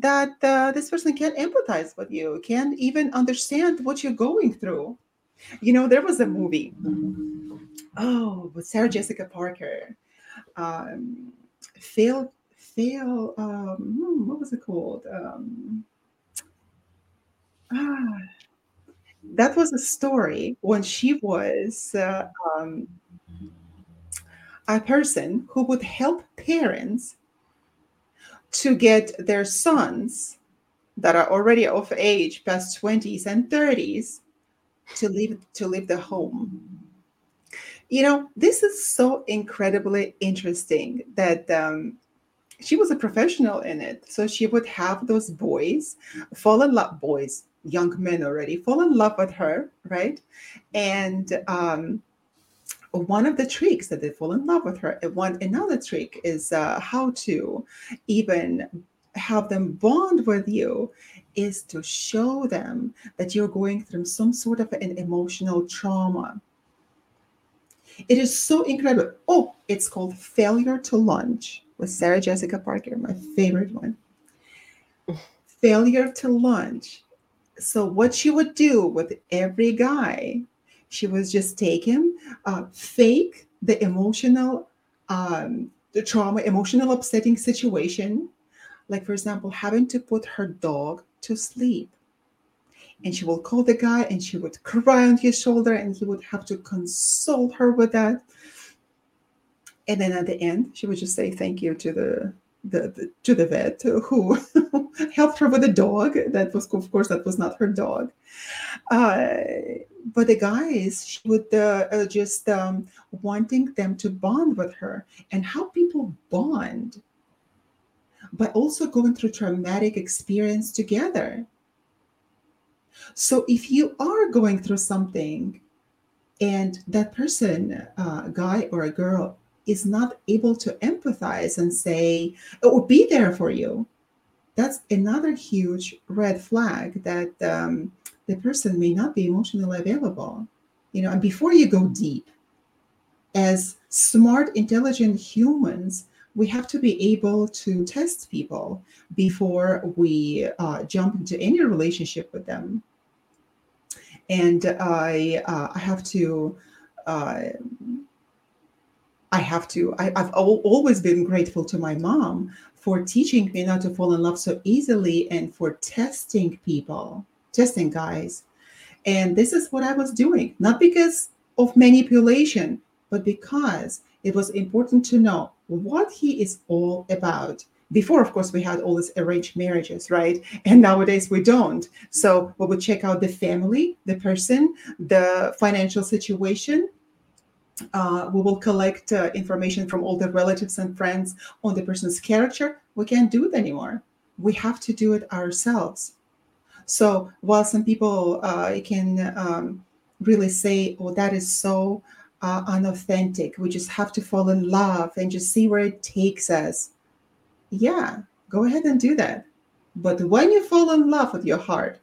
that uh, this person can't empathize with you can't even understand what you're going through you know there was a movie oh with sarah jessica parker um, failed fail. Um, hmm, what was it called? Um, ah, that was a story when she was uh, um, a person who would help parents to get their sons that are already of age past 20s and 30s to leave to leave the home you know this is so incredibly interesting that um, she was a professional in it. So she would have those boys fall in love, boys, young men already, fall in love with her, right? And um, one of the tricks that they fall in love with her. One another trick is uh, how to even have them bond with you is to show them that you're going through some sort of an emotional trauma. It is so incredible. Oh, it's called failure to launch with Sarah Jessica Parker, my favorite one. Failure to launch. So, what she would do with every guy, she was just take him, uh, fake the emotional, um, the trauma, emotional upsetting situation. Like, for example, having to put her dog to sleep. And she will call the guy and she would cry on his shoulder and he would have to console her with that and then at the end she would just say thank you to the the, the to the vet who helped her with the dog. That was of course that was not her dog. Uh, but the guys she would uh, uh, just um, wanting them to bond with her and how people bond but also going through traumatic experience together. So if you are going through something and that person, uh, a guy or a girl, is not able to empathize and say or be there for you, that's another huge red flag that um, the person may not be emotionally available. You know, and before you go deep, as smart, intelligent humans, we have to be able to test people before we uh, jump into any relationship with them. And I, uh, I have to, uh, I have to, I, have always been grateful to my mom for teaching me not to fall in love so easily and for testing people, testing guys. And this is what I was doing, not because of manipulation, but because it was important to know what he is all about. Before, of course, we had all these arranged marriages, right? And nowadays we don't. So we would check out the family, the person, the financial situation. Uh, we will collect uh, information from all the relatives and friends on the person's character. We can't do it anymore. We have to do it ourselves. So while some people uh, can um, really say, "Oh, that is so uh, unauthentic. We just have to fall in love and just see where it takes us. Yeah, go ahead and do that. But when you fall in love with your heart,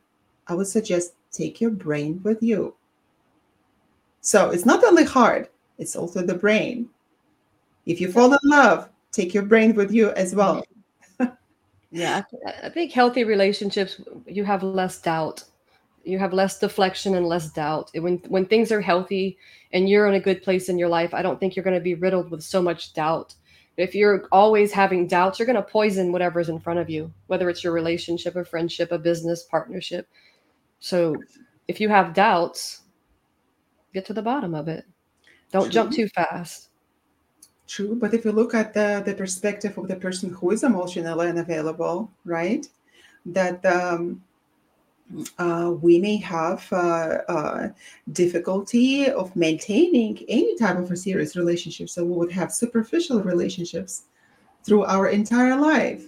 I would suggest take your brain with you. So it's not only heart, it's also the brain. If you fall in love, take your brain with you as well. yeah, I think healthy relationships, you have less doubt. You have less deflection and less doubt. When when things are healthy and you're in a good place in your life i don't think you're going to be riddled with so much doubt. If you're always having doubts you're going to poison whatever's in front of you whether it's your relationship a friendship a business partnership. So if you have doubts get to the bottom of it don't True. jump too fast True, but if you look at the, the perspective of the person who is emotionally unavailable, right? That um, uh, we may have uh, uh, difficulty of maintaining any type of a serious relationship. So we would have superficial relationships through our entire life,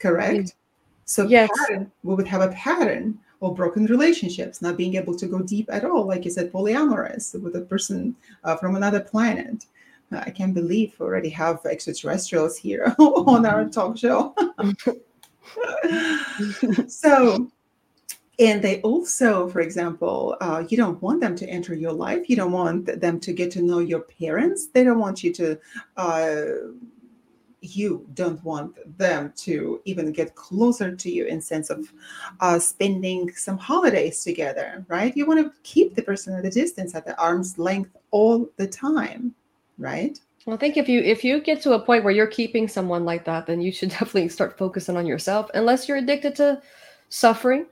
correct? So yes. Pattern, we would have a pattern of broken relationships, not being able to go deep at all, like you said, polyamorous with a person uh, from another planet. I can't believe we already have extraterrestrials here on our talk show. so and they also for example uh, you don't want them to enter your life you don't want them to get to know your parents they don't want you to uh, you don't want them to even get closer to you in sense of uh, spending some holidays together right you want to keep the person at a distance at the arm's length all the time right well, I think if you if you get to a point where you're keeping someone like that, then you should definitely start focusing on yourself. Unless you're addicted to suffering,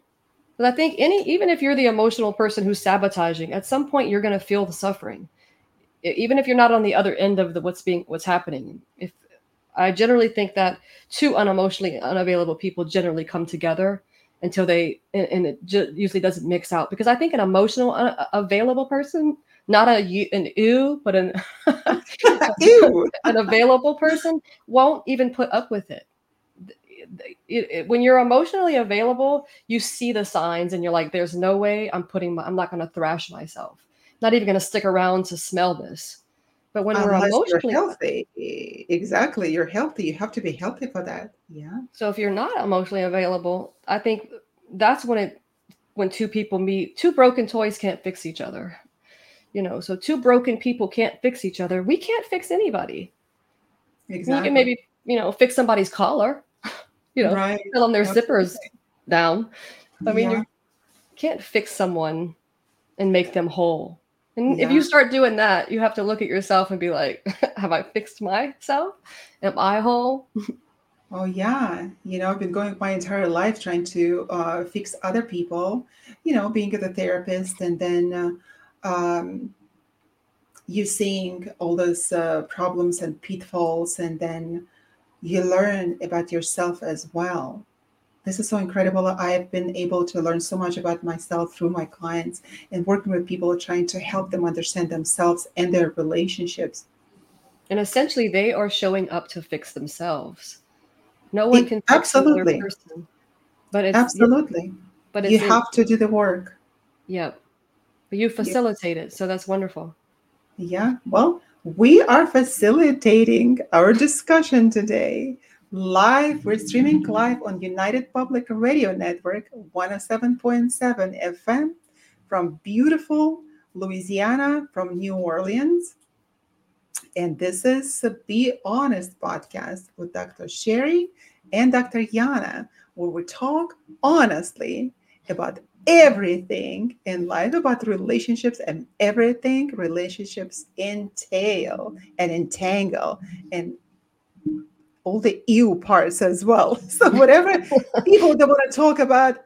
but I think any even if you're the emotional person who's sabotaging, at some point you're going to feel the suffering, even if you're not on the other end of the what's being what's happening. If I generally think that two unemotionally unavailable people generally come together until they and, and it ju- usually doesn't mix out because I think an emotional uh, unavailable person, not a an ew, but an an available person won't even put up with it it, it, when you're emotionally available, you see the signs and you're like, there's no way I'm putting my, I'm not going to thrash myself. Not even going to stick around to smell this. But when Unless we're emotionally healthy, exactly, you're healthy. You have to be healthy for that. Yeah. So if you're not emotionally available, I think that's when it, when two people meet, two broken toys can't fix each other. You know, so two broken people can't fix each other. We can't fix anybody. Exactly. You can maybe, you know, fix somebody's collar you know, right. tell them their Absolutely. zippers down. I mean, yeah. you can't fix someone and make them whole. And yeah. if you start doing that, you have to look at yourself and be like, have I fixed myself? Am I whole? Oh, yeah. You know, I've been going my entire life trying to uh, fix other people, you know, being a therapist and then uh, um, you seeing all those uh, problems and pitfalls and then you learn about yourself as well. This is so incredible. I've been able to learn so much about myself through my clients and working with people trying to help them understand themselves and their relationships. And essentially, they are showing up to fix themselves. No one can fix absolutely. person, but it's, absolutely. But it's you have to do the work. Yep. But you facilitate it, so that's wonderful. Yeah. Well, we are facilitating our discussion today live. We're streaming live on United Public Radio Network 107.7 FM from beautiful Louisiana, from New Orleans. And this is the Be Honest podcast with Dr. Sherry and Dr. Yana, where we talk honestly about everything in life, about relationships and everything relationships entail and entangle and all the ew parts as well. So whatever people that want to talk about,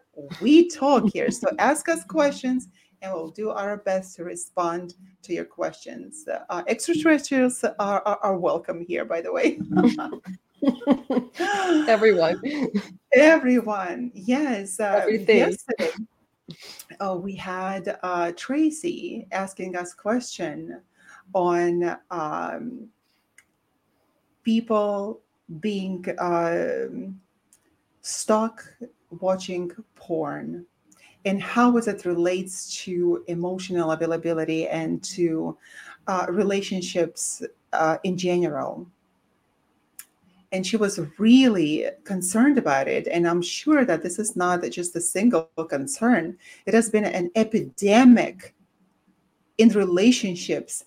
we talk here. So ask us questions and we'll do our best to respond to your questions. Uh, extraterrestrials are, are, are welcome here, by the way. Everyone. Everyone. Yes. Uh, Everything. Yesterday, uh, we had uh, Tracy asking us question on um, people being um, stuck watching porn and how it relates to emotional availability and to uh, relationships uh, in general. And she was really concerned about it and i'm sure that this is not just a single concern. It has been an epidemic in relationships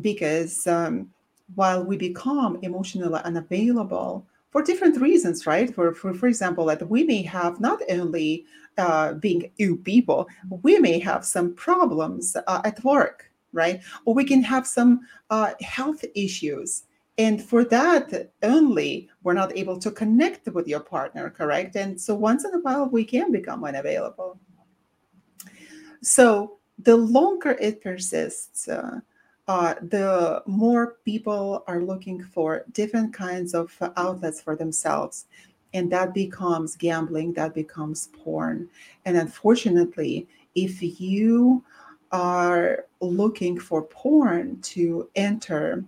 because um, while we become emotionally unavailable for different reasons right? For for, for example that we may have not only uh, being you people we may have some problems uh, at work right? Or we can have some uh, health issues. And for that only we're not able to connect with your partner correct? And so once in a while we can become unavailable. So the longer it persists uh, the more people are looking for different kinds of outlets for themselves and that becomes gambling that becomes porn and unfortunately if you are looking for porn to enter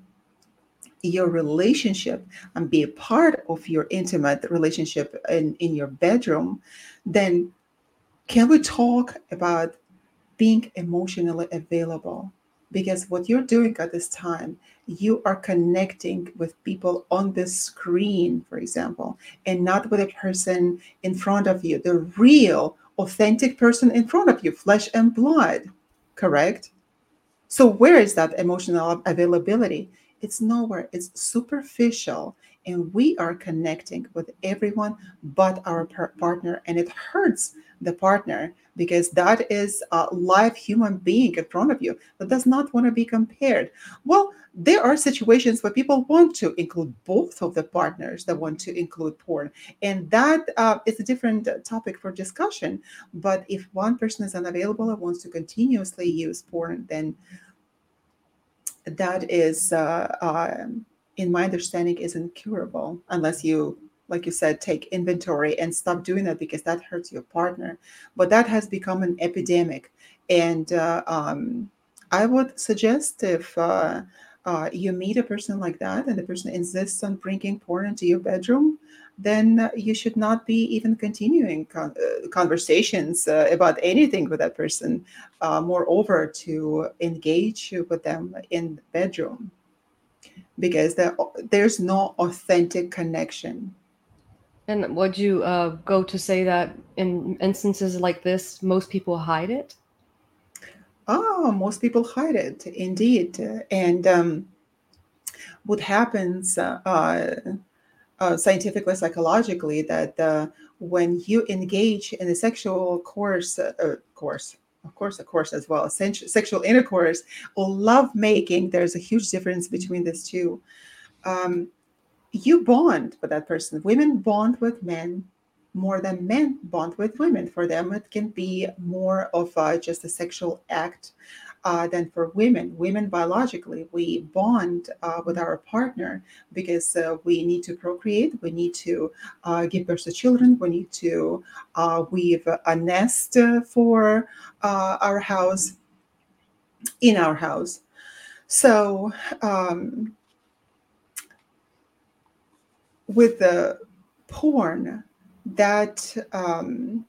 your relationship and be a part of your intimate relationship in, in your bedroom, then can we talk about being emotionally available? Because what you're doing at this time, you are connecting with people on the screen, for example, and not with a person in front of you, the real, authentic person in front of you, flesh and blood, correct? So, where is that emotional availability? It's nowhere, it's superficial. And we are connecting with everyone but our par- partner. And it hurts the partner because that is a live human being in front of you that does not want to be compared. Well, there are situations where people want to include both of the partners that want to include porn. And that uh, is a different topic for discussion. But if one person is unavailable and wants to continuously use porn, then that is, uh, uh, in my understanding, is incurable unless you, like you said, take inventory and stop doing that because that hurts your partner. But that has become an epidemic, and uh, um, I would suggest if uh, uh, you meet a person like that and the person insists on bringing porn into your bedroom, then you should not be even continuing con- uh, conversations uh, about anything with that person. Uh, moreover, to engage with them in the bedroom because there, there's no authentic connection. And would you uh, go to say that in instances like this, most people hide it? Oh, most people hide it, indeed. And um, what happens uh, uh, scientifically, psychologically, that uh, when you engage in a sexual course, uh, course, of course, of course as well, sexual intercourse or love making, there's a huge difference between these two. Um, you bond with that person. Women bond with men more than men bond with women. For them, it can be more of just a sexual act uh, than for women. Women biologically, we bond uh, with our partner because uh, we need to procreate, we need to uh, give birth to children, we need to uh, weave a nest for uh, our house, in our house. So, um, with the porn, that um,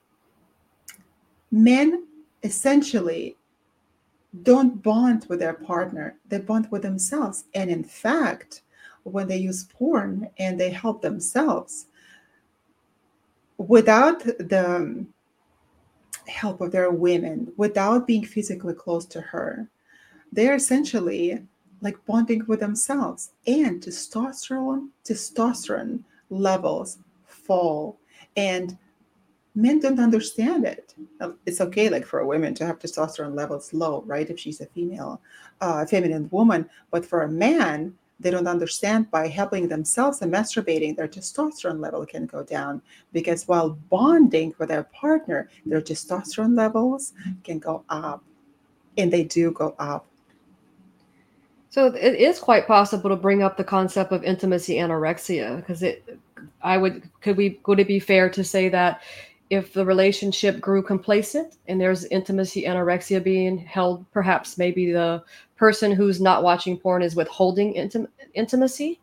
men essentially don't bond with their partner, they bond with themselves. And in fact, when they use porn and they help themselves, without the help of their women, without being physically close to her, they're essentially like bonding with themselves. And testosterone, testosterone levels fall. And men don't understand it. It's okay, like for a woman to have testosterone levels low, right? If she's a female, uh, feminine woman, but for a man, they don't understand by helping themselves and masturbating, their testosterone level can go down because while bonding with their partner, their testosterone levels can go up, and they do go up. So it is quite possible to bring up the concept of intimacy anorexia because it I would could we would it be fair to say that if the relationship grew complacent and there's intimacy anorexia being held, perhaps maybe the person who's not watching porn is withholding intim- intimacy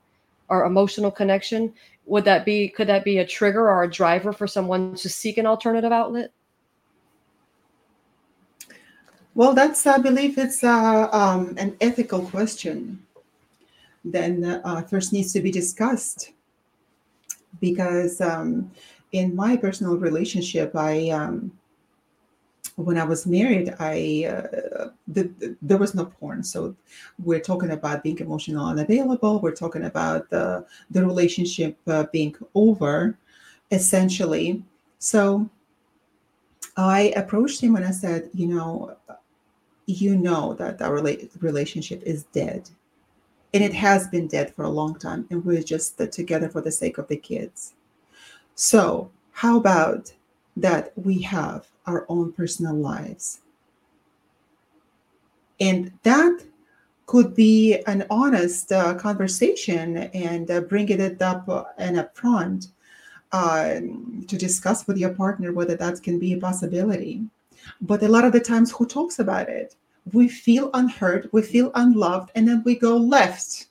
or emotional connection. Would that be, could that be a trigger or a driver for someone to seek an alternative outlet? Well, that's, I believe it's uh, um, an ethical question. Then uh, first needs to be discussed because um, in my personal relationship, I um, when I was married, I uh, the, the, there was no porn. So we're talking about being emotional unavailable. We're talking about the the relationship uh, being over, essentially. So I approached him and I said, you know, you know that our rela- relationship is dead, and it has been dead for a long time, and we're just together for the sake of the kids. So, how about that we have our own personal lives? And that could be an honest uh, conversation and uh, bringing it up uh, and up front uh, to discuss with your partner whether that can be a possibility. But a lot of the times, who talks about it? We feel unheard, we feel unloved, and then we go left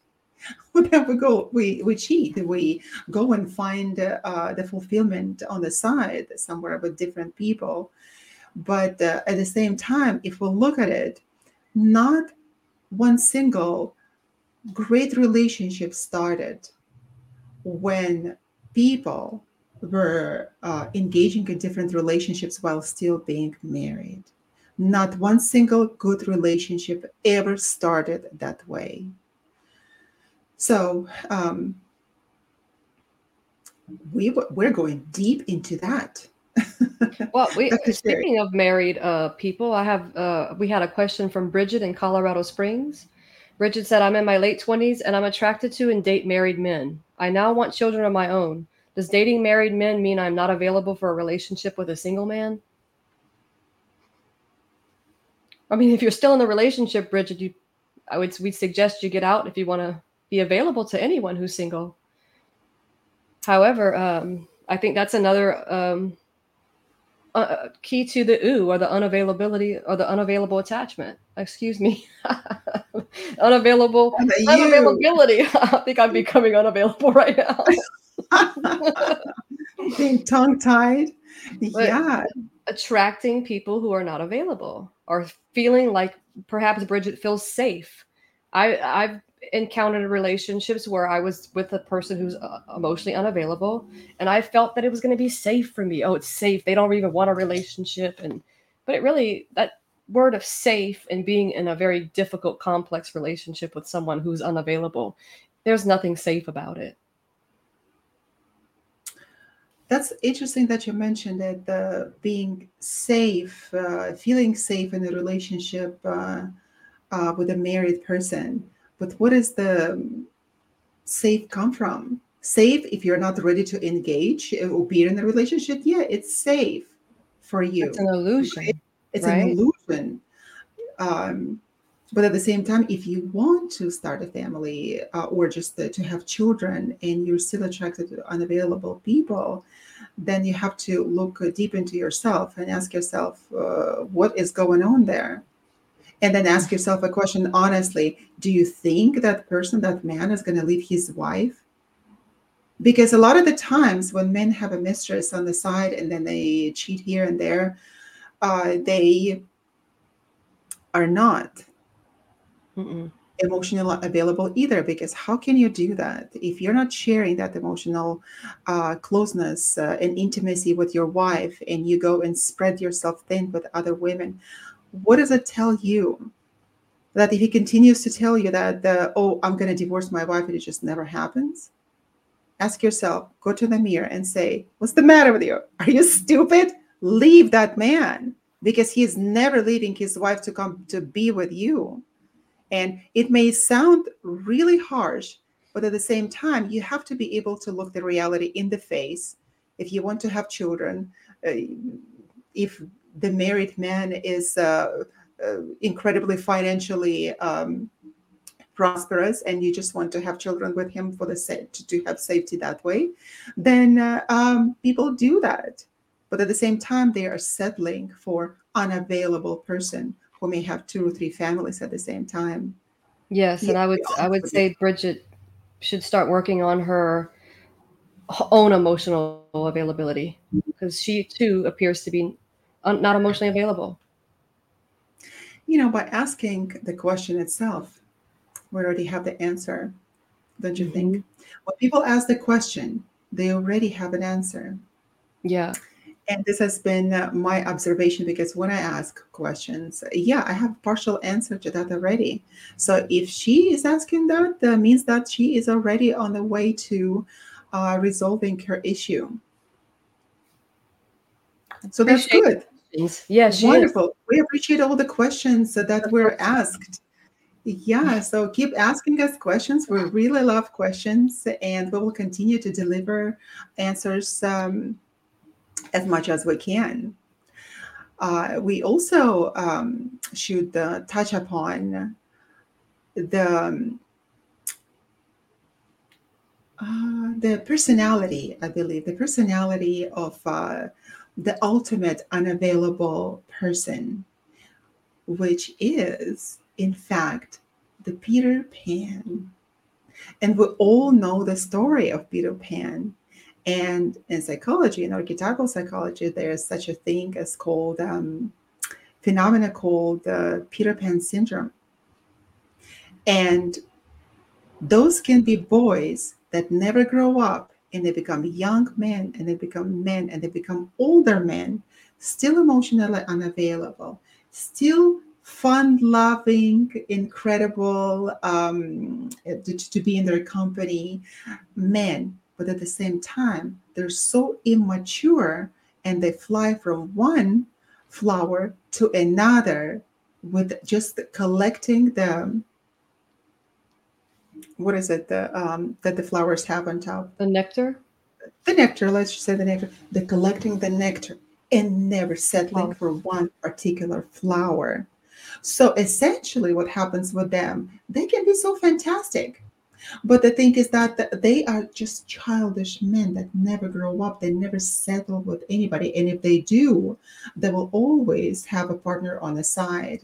then we go we we cheat. We go and find uh, the fulfillment on the side somewhere with different people. But uh, at the same time if we look at it not one single great relationship started when people were uh, engaging in different relationships while still being married. Not one single good relationship ever started that way so um, we we're going deep into that. well, we speaking of married uh, people, I have uh, we had a question from Bridget in Colorado Springs. Bridget said, "I'm in my late 20s and I'm attracted to and date married men. I now want children of my own. Does dating married men mean I'm not available for a relationship with a single man?" I mean, if you're still in the relationship, Bridget, you, I would we suggest you get out if you want to be available to anyone who's single. However, um, I think that's another um, uh, uh key to the ooh or the unavailability or the unavailable attachment. Excuse me, unavailable unavailability. I think I'm becoming unavailable right now. Being tongue tied. Yeah. Attracting people who are not available or feeling like perhaps Bridget feels safe. I, I've encountered relationships where I was with a person who's uh, emotionally unavailable, and I felt that it was going to be safe for me. Oh, it's safe. They don't even want a relationship, and but it really that word of safe and being in a very difficult, complex relationship with someone who's unavailable, there's nothing safe about it. That's interesting that you mentioned that uh, being safe, uh, feeling safe in a relationship uh, uh with a married person but what does the safe come from? Safe if you're not ready to engage or be in a relationship, yeah, it's safe for you. It's an illusion. Right? It's right? an illusion. Um, but at the same time, if you want to start a family uh, or just the, to have children and you're still attracted to unavailable people, then you have to look deep into yourself and ask yourself uh, what is going on there and then ask yourself a question honestly. Do you think that person that man is going to leave his wife? Because a lot of the times when men have a mistress on the side and then they cheat here and there uh, they are not Mm-mm. emotionally available either because how can you do that? If you're not sharing that emotional uh, closeness uh, and intimacy with your wife and you go and spread yourself thin with other women what does it tell you? That if he continues to tell you that uh, oh i'm going to divorce my wife and it just never happens ask yourself go to the mirror and say what's the matter with you? Are you stupid? Leave that man because he is never leaving his wife to come to be with you. And it may sound really harsh, but at the same time, you have to be able to look the reality in the face. If you want to have children, uh, if the married man is uh, uh, incredibly financially um, prosperous and you just want to have children with him for the sake to, have safety that way, then uh, um, people do that. But at the same time, they are settling for unavailable person who may have two or three families at the same time. Yes, and I would I would say Bridget should start working on her own emotional availability because she too appears to be not emotionally available. You know, by asking the question itself, we already have the answer, don't you mm-hmm. think? When people ask the question, they already have an answer. Yeah and this has been uh, my observation because when I ask questions, yeah, I have partial answer to that already. So if she is asking that, that means that she is already on the way to uh, resolving her issue. So that's good. Yeah, wonderful. Is. We appreciate all the questions that were asked. Yeah, so keep asking us questions. We really love questions, and we will continue to deliver answers. Um, as much as we can. Uh, we also um, should uh, touch upon the um, uh, the personality, I believe, the personality of uh, the ultimate unavailable person, which is, in fact, the Peter Pan. And we all know the story of Peter Pan. And in psychology, in archetypal psychology, there's such a thing as called um, phenomena called the Peter Pan syndrome. And those can be boys that never grow up and they become young men and they become men and they become older men, still emotionally unavailable, still fun loving, incredible um, to, to be in their company men. But at the same time, they're so immature and they fly from one flower to another with just collecting the what is it the um, that the flowers have on top the nectar the nectar let's just say the nectar they're collecting the nectar and never settling oh. for one particular flower so essentially what happens with them they can be so fantastic but the thing is that they are just childish men that never grow up. They never settle with anybody. And if they do, they will always have a partner on the side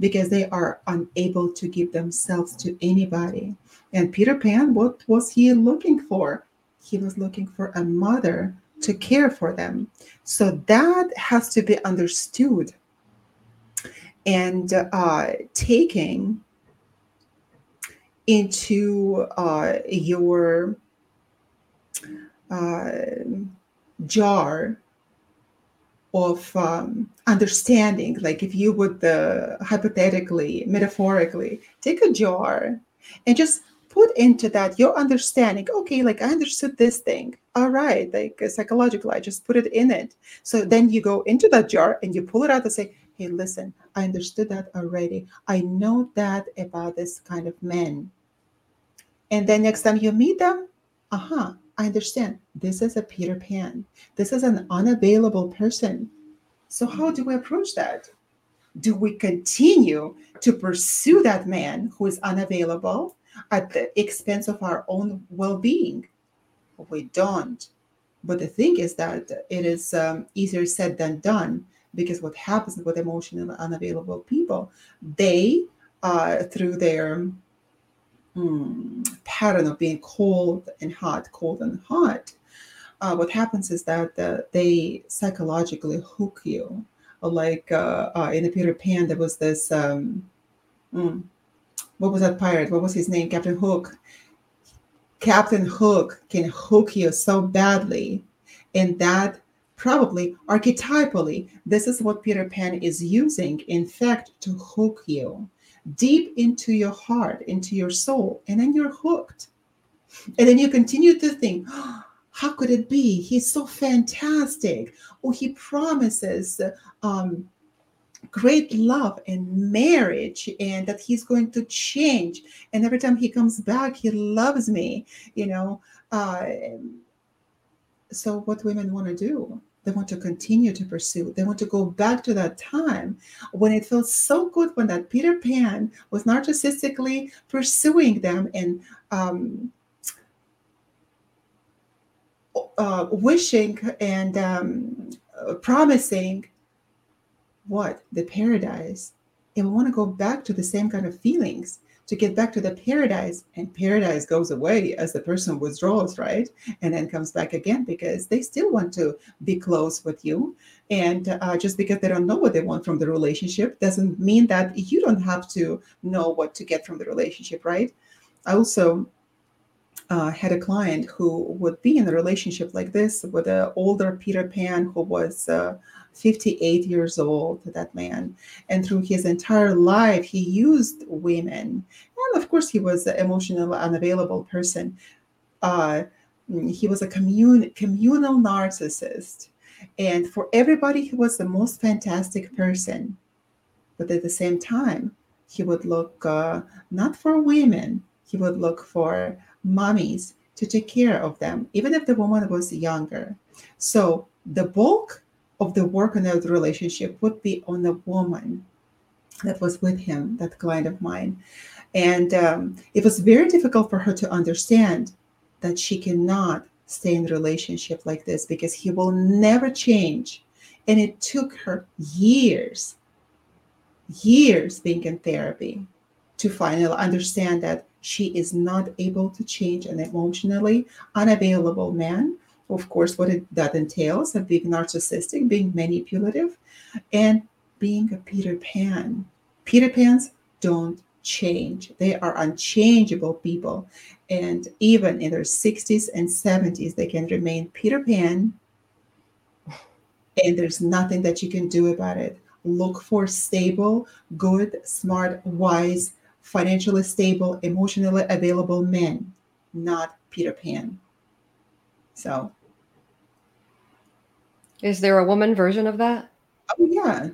because they are unable to give themselves to anybody. And Peter Pan, what was he looking for? He was looking for a mother to care for them. So that has to be understood. And uh, taking into uh, your uh, jar of um, understanding. Like if you would uh, hypothetically, metaphorically, take a jar and just put into that your understanding. Okay, like I understood this thing. All right, like uh, psychological, I just put it in it. So then you go into that jar and you pull it out and say, hey, listen, I understood that already. I know that about this kind of men. And then next time you meet them, uh-huh, I understand. This is a Peter Pan. This is an unavailable person. So, how do we approach that? Do we continue to pursue that man who is unavailable at the expense of our own well being? We don't. But the thing is that it is um, easier said than done because what happens with emotionally unavailable people, they, uh, through their hmm, pattern of being cold and hot, cold and hot, uh, what happens is that uh, they psychologically hook you like uh, uh, in the Peter Pan, there was this. Um, mm, what was that pirate? What was his name? Captain Hook. Captain Hook can hook you so badly, and that probably archetypally, this is what Peter Pan is using, in fact, to hook you deep into your heart, into your soul, and then you're hooked. And then you continue to think, oh, how could it be? He's so fantastic. Oh, he promises um, great love and marriage and that he's going to change. And every time he comes back, he loves me, you know. Uh, so, what women want to do? They want to continue to pursue. They want to go back to that time when it felt so good when that Peter Pan was narcissistically pursuing them and um, uh, wishing and um, promising what? The paradise. And we want to go back to the same kind of feelings to get back to the paradise and paradise goes away as the person withdraws right? And then comes back again because they still want to be close with you. And uh, just because they don't know what they want from the relationship doesn't mean that you don't have to know what to get from the relationship right? I also uh, had a client who would be in a relationship like this with an older peter pan who was uh, 58 years old, that man. And through his entire life, he used women. And of course, he was an emotional, unavailable person. Uh, he was a commun- communal narcissist. And for everybody, he was the most fantastic person. But at the same time, he would look uh, not for women, he would look for mommies to take care of them, even if the woman was younger. So the bulk of the work on the relationship would be on the woman that was with him, that client of mine. And um, it was very difficult for her to understand that she cannot stay in a relationship like this because he will never change. And it took her years, years being in therapy to finally understand that she is not able to change an emotionally unavailable man of course, what it, that entails of being narcissistic, being manipulative, and being a Peter Pan. Peter Pans don't change. They are unchangeable people. And even in their 60s and 70s, they can remain Peter Pan. And there's nothing that you can do about it. Look for stable, good, smart, wise, financially stable, emotionally available men, not Peter Pan. So, is there a woman version of that? Oh, yeah.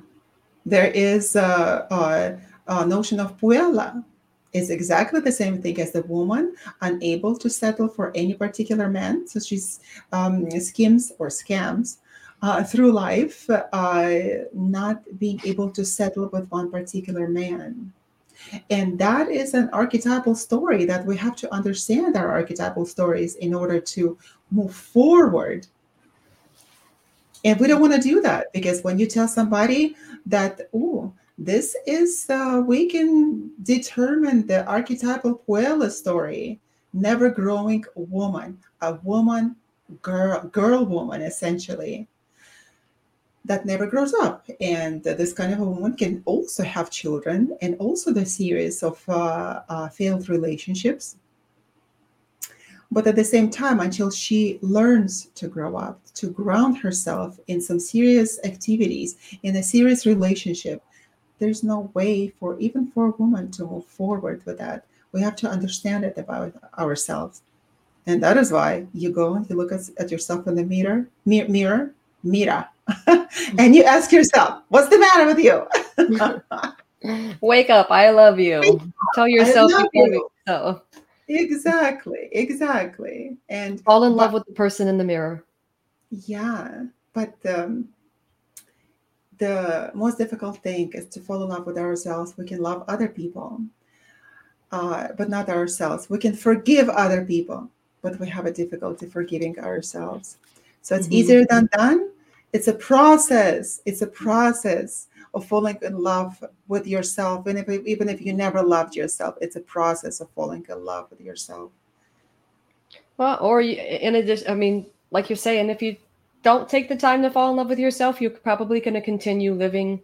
There is a, a, a notion of puella. It's exactly the same thing as the woman, unable to settle for any particular man. So she um, schemes or scams uh, through life, uh, not being able to settle with one particular man. And that is an archetypal story that we have to understand our archetypal stories in order to move forward. And we don't want to do that because when you tell somebody that, oh, this is, uh, we can determine the archetypal Puella story, never growing woman, a woman, girl, girl woman, essentially, that never grows up. And this kind of a woman can also have children and also the series of uh, uh failed relationships but at the same time, until she learns to grow up, to ground herself in some serious activities, in a serious relationship, there's no way for even for a woman to move forward with that. We have to understand it about ourselves. And that is why you go and you look at, at yourself in the mirror, mirror, mirror, mirror, and you ask yourself, what's the matter with you? Wake up. I love you. Tell yourself you you. So exactly exactly. And fall in love with the person in the mirror. Yeah but um, the most difficult thing is to fall in love with ourselves. We can love other people uh, but not ourselves. We can forgive other people but we have a difficulty forgiving ourselves. So it's mm-hmm. easier than done. It's a process. It's a process of falling in love with yourself. And if, even if you never loved yourself, it's a process of falling in love with yourself. Well, or in addition, I mean, like you're saying, if you don't take the time to fall in love with yourself, you're probably going to continue living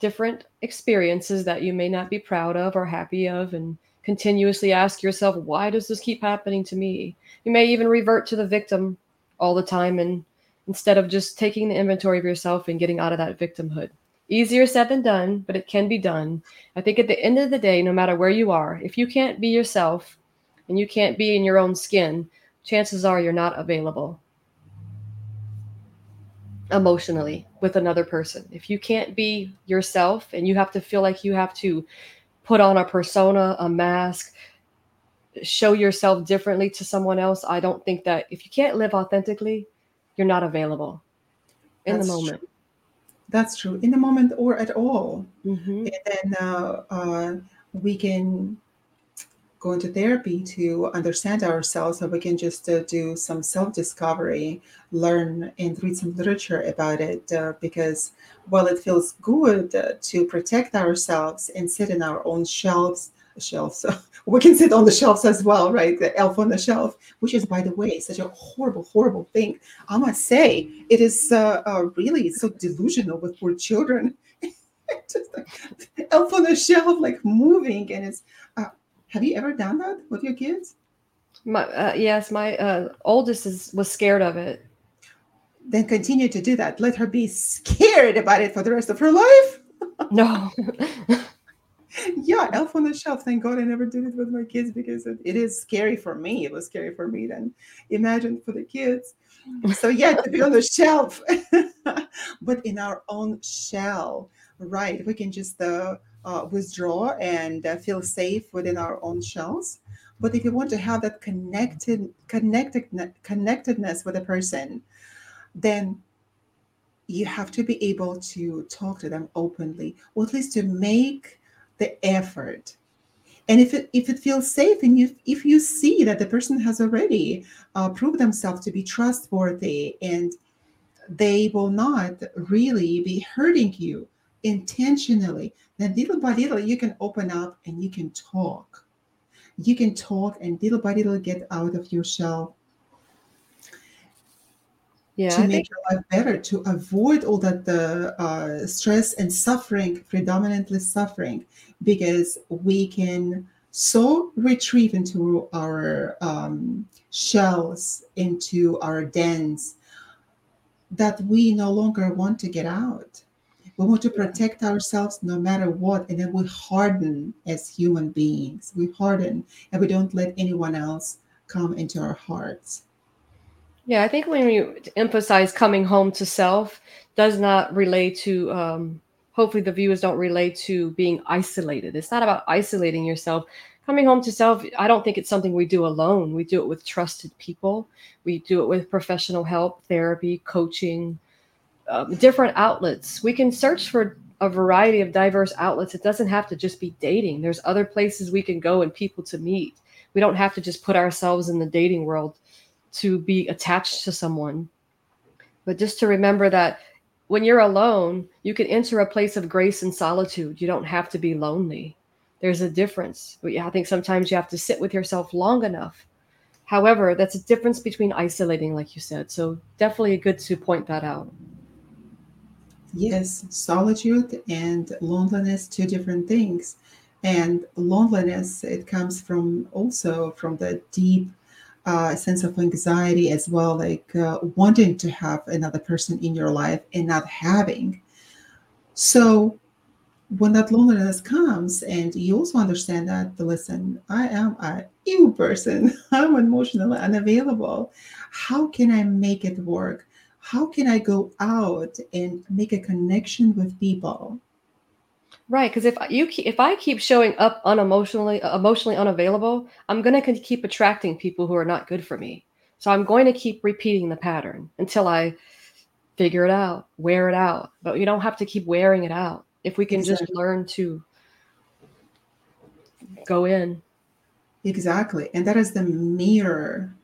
different experiences that you may not be proud of or happy of and continuously ask yourself, why does this keep happening to me? You may even revert to the victim all the time and instead of just taking the inventory of yourself and getting out of that victimhood. Easier said than done, but it can be done. I think at the end of the day, no matter where you are, if you can't be yourself and you can't be in your own skin, chances are you're not available emotionally with another person. If you can't be yourself and you have to feel like you have to put on a persona, a mask, show yourself differently to someone else, I don't think that if you can't live authentically, you're not available in That's the moment. That's true. In the moment or at all. Mm-hmm. And then uh, uh, we can go into therapy to understand ourselves so we can just uh, do some self-discovery learn and read some literature about it uh, because while it feels good uh, to protect ourselves and sit in our own shelves shelves so we can sit on the shelves as well right the elf on the shelf which is by the way such a horrible horrible thing i must say it is uh, uh, really so delusional with poor children just like elf on the shelf like moving and it's uh, have you ever done that with your kids? My uh, yes, my uh, oldest is was scared of it. Then continue to do that. Let her be scared about it for the rest of her life. no. yeah, Elf on the Shelf. Thank God I never did it with my kids because it, it is scary for me. It was scary for me. Then imagine for the kids. So yeah, to be on the shelf, but in our own shell, right? We can just uh, uh, withdraw and uh, feel safe within our own shells. But if you want to have that connected, connected, connectedness with a person, then you have to be able to talk to them openly, or at least to make the effort. And if it if it feels safe, and you if you see that the person has already uh, proved themselves to be trustworthy, and they will not really be hurting you intentionally, then little by little you can open up and you can talk. You can talk and little by little get out of your shell. Yeah, to I make think- your life better, to avoid all that the uh, stress and suffering, predominantly suffering, because we can so retrieve into our um, shells, into our dens, that we no longer want to get out. We want to protect ourselves no matter what. And then we harden as human beings. We harden and we don't let anyone else come into our hearts. Yeah, I think when you emphasize coming home to self does not relate to um, hopefully the viewers don't relate to being isolated. It's not about isolating yourself. Coming home to self, I don't think it's something we do alone. We do it with trusted people. We do it with professional help, therapy, coaching, um, different outlets. We can search for a variety of diverse outlets. It doesn't have to just be dating. There's other places we can go and people to meet. We don't have to just put ourselves in the dating world to be attached to someone. But just to remember that when you're alone, you can enter a place of grace and solitude. You don't have to be lonely. There's a difference. I think sometimes you have to sit with yourself long enough. However, that's a difference between isolating, like you said. So definitely good to point that out. Yes, solitude and loneliness, two different things. And loneliness, it comes from also from the deep uh, sense of anxiety as well, like uh, wanting to have another person in your life and not having. So when that loneliness comes, and you also understand that, listen, I am a you person, I'm emotionally unavailable. How can I make it work? how can I go out and make a connection with people? Right, because if you if I keep showing up unemotionally emotionally unavailable, I'm going to keep attracting people who are not good for me. So I'm going to keep repeating the pattern until I figure it out, wear it out. But you don't have to keep wearing it out. If we can exactly. just learn to go in. Exactly. And that is the mirror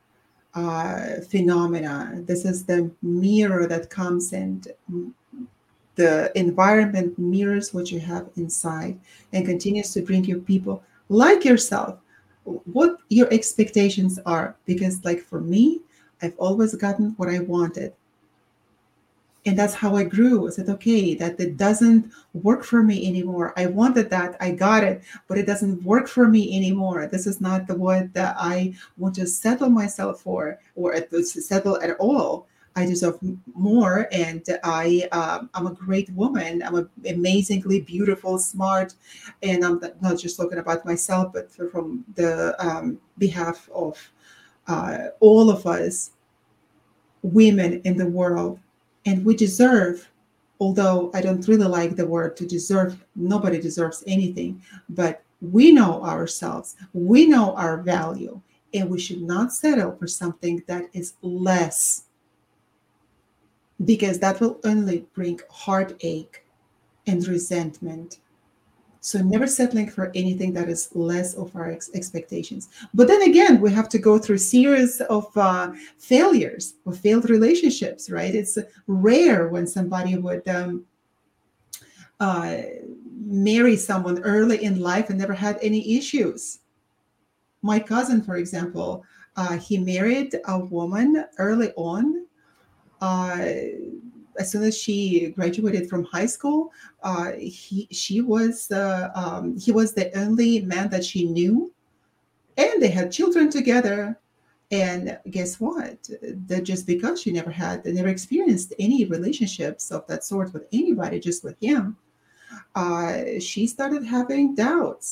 uh, phenomena. This is the mirror that comes and the environment mirrors what you have inside and continues to bring you people like yourself what your expectations are because like for me i've always gotten what i wanted and that's how I grew. I said, okay, that it doesn't work for me anymore. I wanted that, I got it, but it doesn't work for me anymore. This is not the what that I want to settle myself for, or to settle at all. I deserve more, and I um, I'm a great woman. I'm amazingly beautiful, smart, and I'm not just talking about myself, but from the um, behalf of uh, all of us, women in the world and we deserve although i don't really like the word to deserve nobody deserves anything but we know ourselves we know our value and we should not settle for something that is less because that will only bring heartache and resentment so never settling for anything that is less of our ex- expectations. But then again, we have to go through series of uh, failures or failed relationships, right? It's rare when somebody would um, uh, marry someone early in life and never had any issues. My cousin, for example, uh, he married a woman early on. Uh, as soon as she graduated from high school, uh, he she was uh, um, he was the only man that she knew, and they had children together. And guess what? That just because she never had, never experienced any relationships of that sort with anybody, just with him, uh, she started having doubts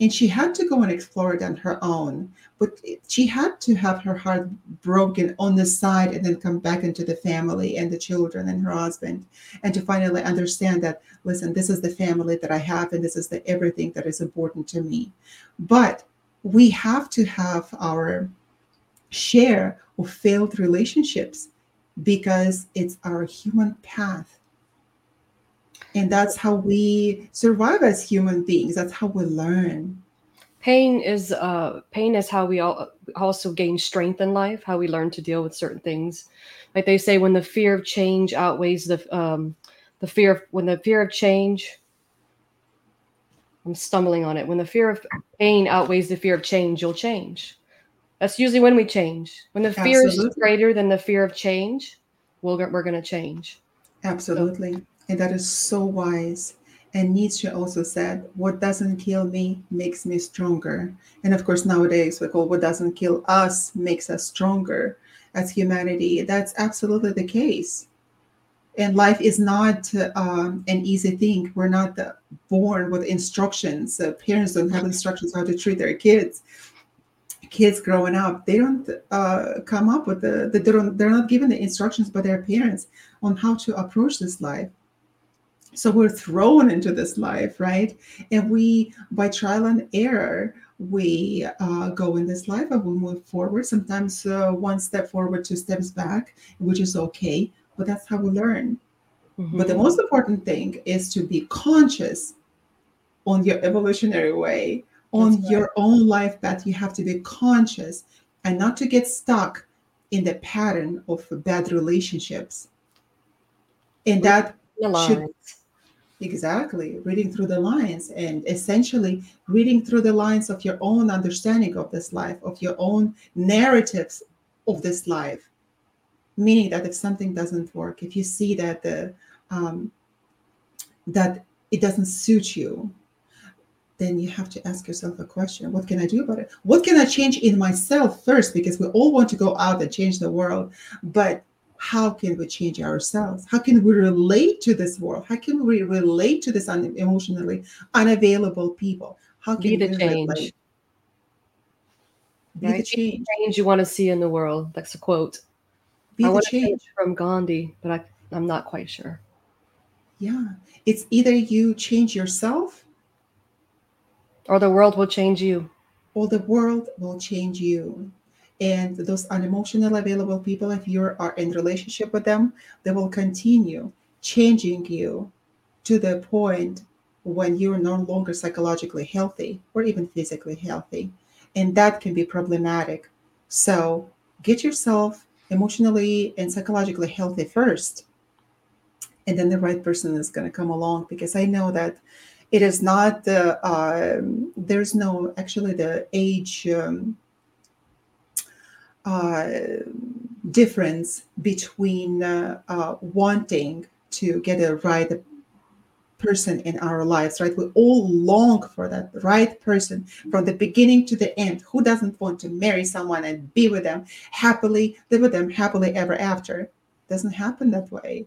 and she had to go and explore it on her own but she had to have her heart broken on the side and then come back into the family and the children and her husband and to finally understand that listen this is the family that i have and this is the everything that is important to me. But we have to have our share of failed relationships because it's our human path and that's how we survive as human beings. That's how we learn. Pain is uh pain is how we all also gain strength in life how we learn to deal with certain things. Like they say when the fear of change outweighs the um the fear of when the fear of change i'm stumbling on it. When the fear of pain outweighs the fear of change you'll change. That's usually when we change. When the fear Absolutely. is greater than the fear of change we'll, we're going to change Absolutely. So, and that is so wise. And Nietzsche also said, What doesn't kill me makes me stronger. And of course, nowadays we call what doesn't kill us makes us stronger as humanity. That's absolutely the case. And life is not um, an easy thing. We're not born with instructions. Uh, parents don't have instructions how to treat their kids. Kids growing up, they don't uh, come up with the, the they don't, they're not given the instructions by their parents on how to approach this life so we're thrown into this life, right? And we, by trial and error, we uh, go in this life and we move forward. Sometimes uh, one step forward, two steps back, which is okay, but that's how we learn. Mm-hmm. But the most important thing is to be conscious on your evolutionary way, on right. your own life path. You have to be conscious and not to get stuck in the pattern of bad relationships. And that should Exactly, reading through the lines and essentially reading through the lines of your own understanding of this life, of your own narratives of this life. Meaning that if something doesn't work, if you see that the um, that it doesn't suit you, then you have to ask yourself a question. What can i do about it? What can i change in myself first? Because we all want to go out and change the world. But how can we change ourselves? How can we relate to this world? How can we relate to this un- emotionally unavailable people? How can Be the we change. relate? Be right? the change. change you want to see in the world. That's a quote. Be I want change. change from Gandhi, but I, I'm not quite sure. Yeah, it's either you change yourself, or the world will change you, or the world will change you and those unemotional available people if you are in relationship with them they will continue changing you to the point when you're no longer psychologically healthy or even physically healthy. And that can be problematic. So get yourself emotionally and psychologically healthy first and then the right person is going to come along because i know that it is not the um, there's no actually the age um, uh, difference between uh, uh, wanting to get a right person in our lives, right? We all long for that right person from the beginning to the end. Who doesn't want to marry someone and be with them happily, live with them happily ever after? Doesn't happen that way.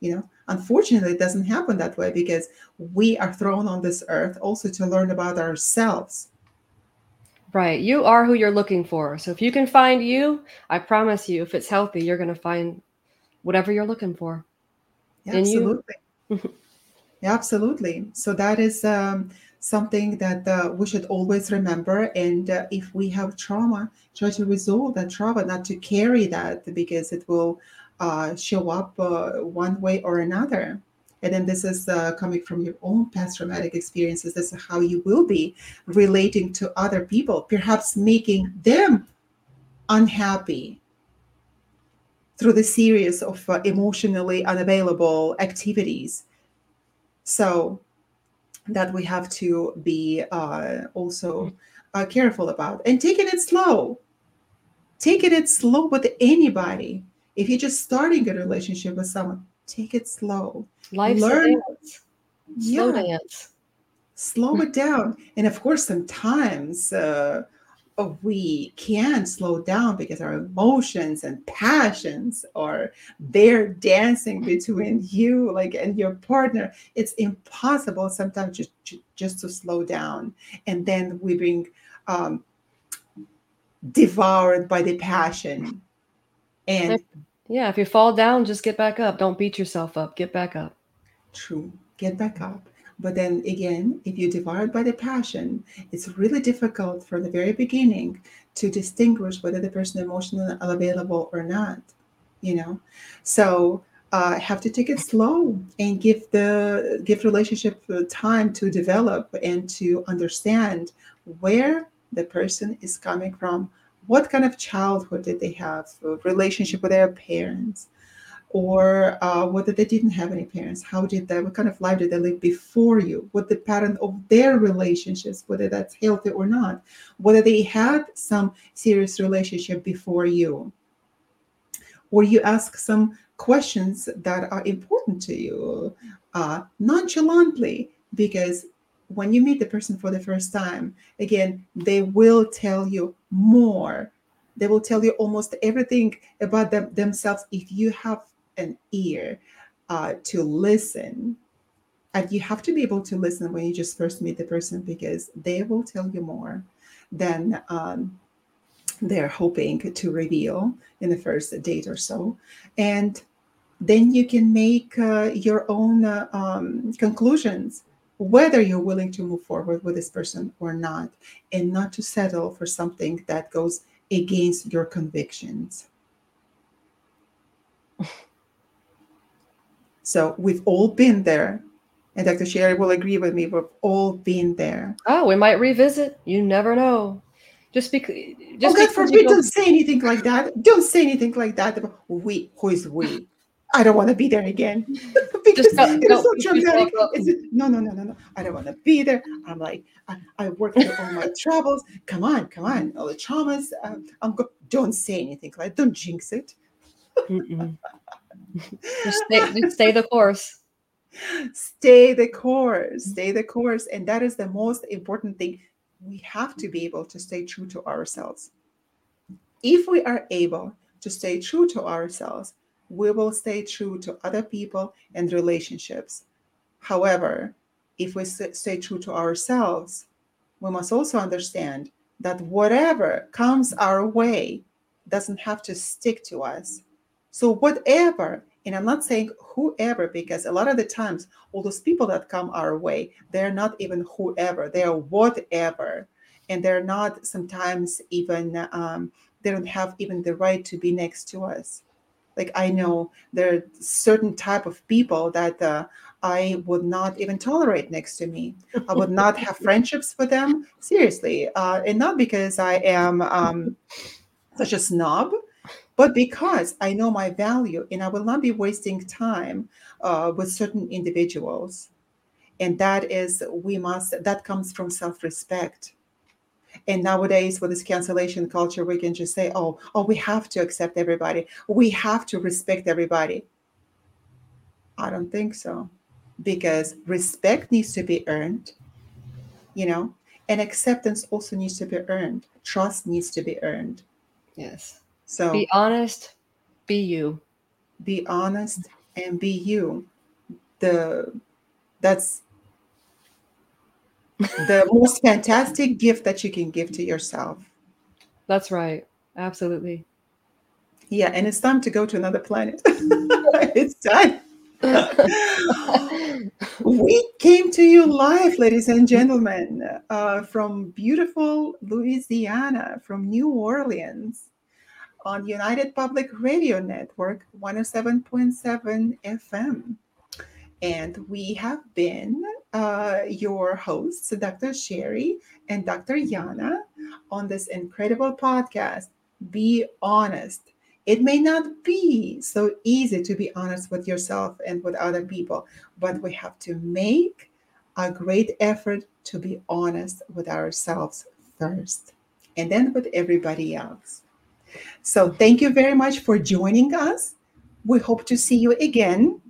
You know, unfortunately, it doesn't happen that way because we are thrown on this earth also to learn about ourselves. Right. You are who you're looking for. So if you can find you, I promise you, if it's healthy, you're going to find whatever you're looking for. Absolutely. Absolutely. So that is um, something that uh, we should always remember. And uh, if we have trauma, try to resolve that trauma, not to carry that because it will uh, show up uh, one way or another. And then this is uh, coming from your own past traumatic experiences. This is how you will be relating to other people, perhaps making them unhappy through the series of uh, emotionally unavailable activities. So that we have to be uh, also uh, careful about and taking it slow. Taking it slow with anybody if you're just starting a relationship with someone, take it slow. Life Learn. Slow yeah. dance. Slow it down. And of course, sometimes uh, we can slow down because our emotions and passions are there dancing between you like and your partner it's impossible sometimes just just to slow down and then we bring um devoured by the passion and yeah, if you fall down, just get back up. Don't beat yourself up. Get back up. True. Get back up. But then again, if you're devoured by the passion, it's really difficult from the very beginning to distinguish whether the person emotionally available or not. You know, so uh, have to take it slow and give the give relationship time to develop and to understand where the person is coming from what kind of childhood did they have, relationship with their parents, or uh, whether they didn't have any parents, how did that? what kind of life did they live before you, what the pattern of their relationships, whether that's healthy or not, whether they had some serious relationship before you, or you ask some questions that are important to you uh, nonchalantly because when you meet the person for the first time, again, they will tell you more. They will tell you almost everything about them, themselves if you have an ear uh, to listen. And you have to be able to listen when you just first meet the person because they will tell you more than um, they're hoping to reveal in the first date or so. And then you can make uh, your own uh, um, conclusions whether you're willing to move forward with this person or not, and not to settle for something that goes against your convictions. so we've all been there. And Dr. Sherry will agree with me. We've all been there. Oh, we might revisit. You never know. Just because. Just oh, God forbid! Don't say anything like that. Don't say anything like that. We. Who is we? I don't want to be there again because it's so traumatic. No, no, no, no, no. I don't want to be there. I'm like, I, I work through all my travels. Come on, come on. All the traumas. Um, I'm go- don't say anything like don't jinx it. just, stay, just stay the course. Stay the course. Stay the course. And that is the most important thing. We have to be able to stay true to ourselves. If we are able to stay true to ourselves, we will stay true to other people and relationships. However, if we stay true to ourselves, we must also understand that whatever comes our way doesn't have to stick to us. So, whatever, and I'm not saying whoever, because a lot of the times, all those people that come our way, they're not even whoever, they are whatever. And they're not sometimes even, um, they don't have even the right to be next to us like i know there are certain type of people that uh, i would not even tolerate next to me. I would not have friendships with them. Seriously uh, and not because i am um, such a snob but because i know my value and i will not be wasting time uh, with certain individuals. And that is we must that comes from self-respect And nowadays, with this cancellation culture, we can just say, "Oh, oh, we have to accept everybody. We have to respect everybody." I don't think so, because respect needs to be earned. You know, and acceptance also needs to be earned. Trust needs to be earned. Yes. So Be honest, be you. be honest and be you the that's the most fantastic gift that you can give to yourself That's right. Absolutely. yeah and it's time to go to another planet it's time we came to you live ladies and gentlemen uh, from beautiful louisiana from new orleans on united public radio network 107.7 fm and we have been uh, your hosts, Dr. Sherry and Dr. Yana, on this incredible podcast. Be honest. It may not be so easy to be honest with yourself and with other people, but we have to make a great effort to be honest with ourselves first and then with everybody else. So, thank you very much for joining us. We hope to see you again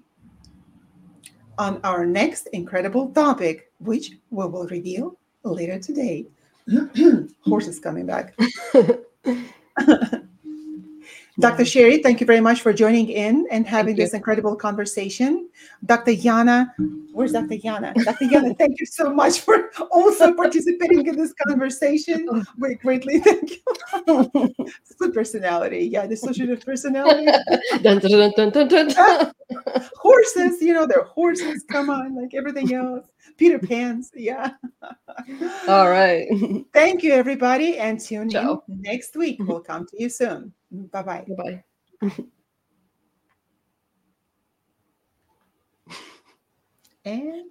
on our next incredible topic, which we will reveal later today. Horses coming back. Dr. Sherry, thank you very much for joining in and having this incredible conversation. Dr. Yana, where's Dr. Yana? Dr. Yana, thank you so much for also participating in this conversation. We greatly thank you. Good personality. Yeah, dissociative personality. Dun, dun, dun. horses, you know, they're horses. Come on, like everything else. Peter Pan's. Yeah. All right. Thank you, everybody, and tune Ciao. in next week. We'll come to you soon. Bye bye. Goodbye. And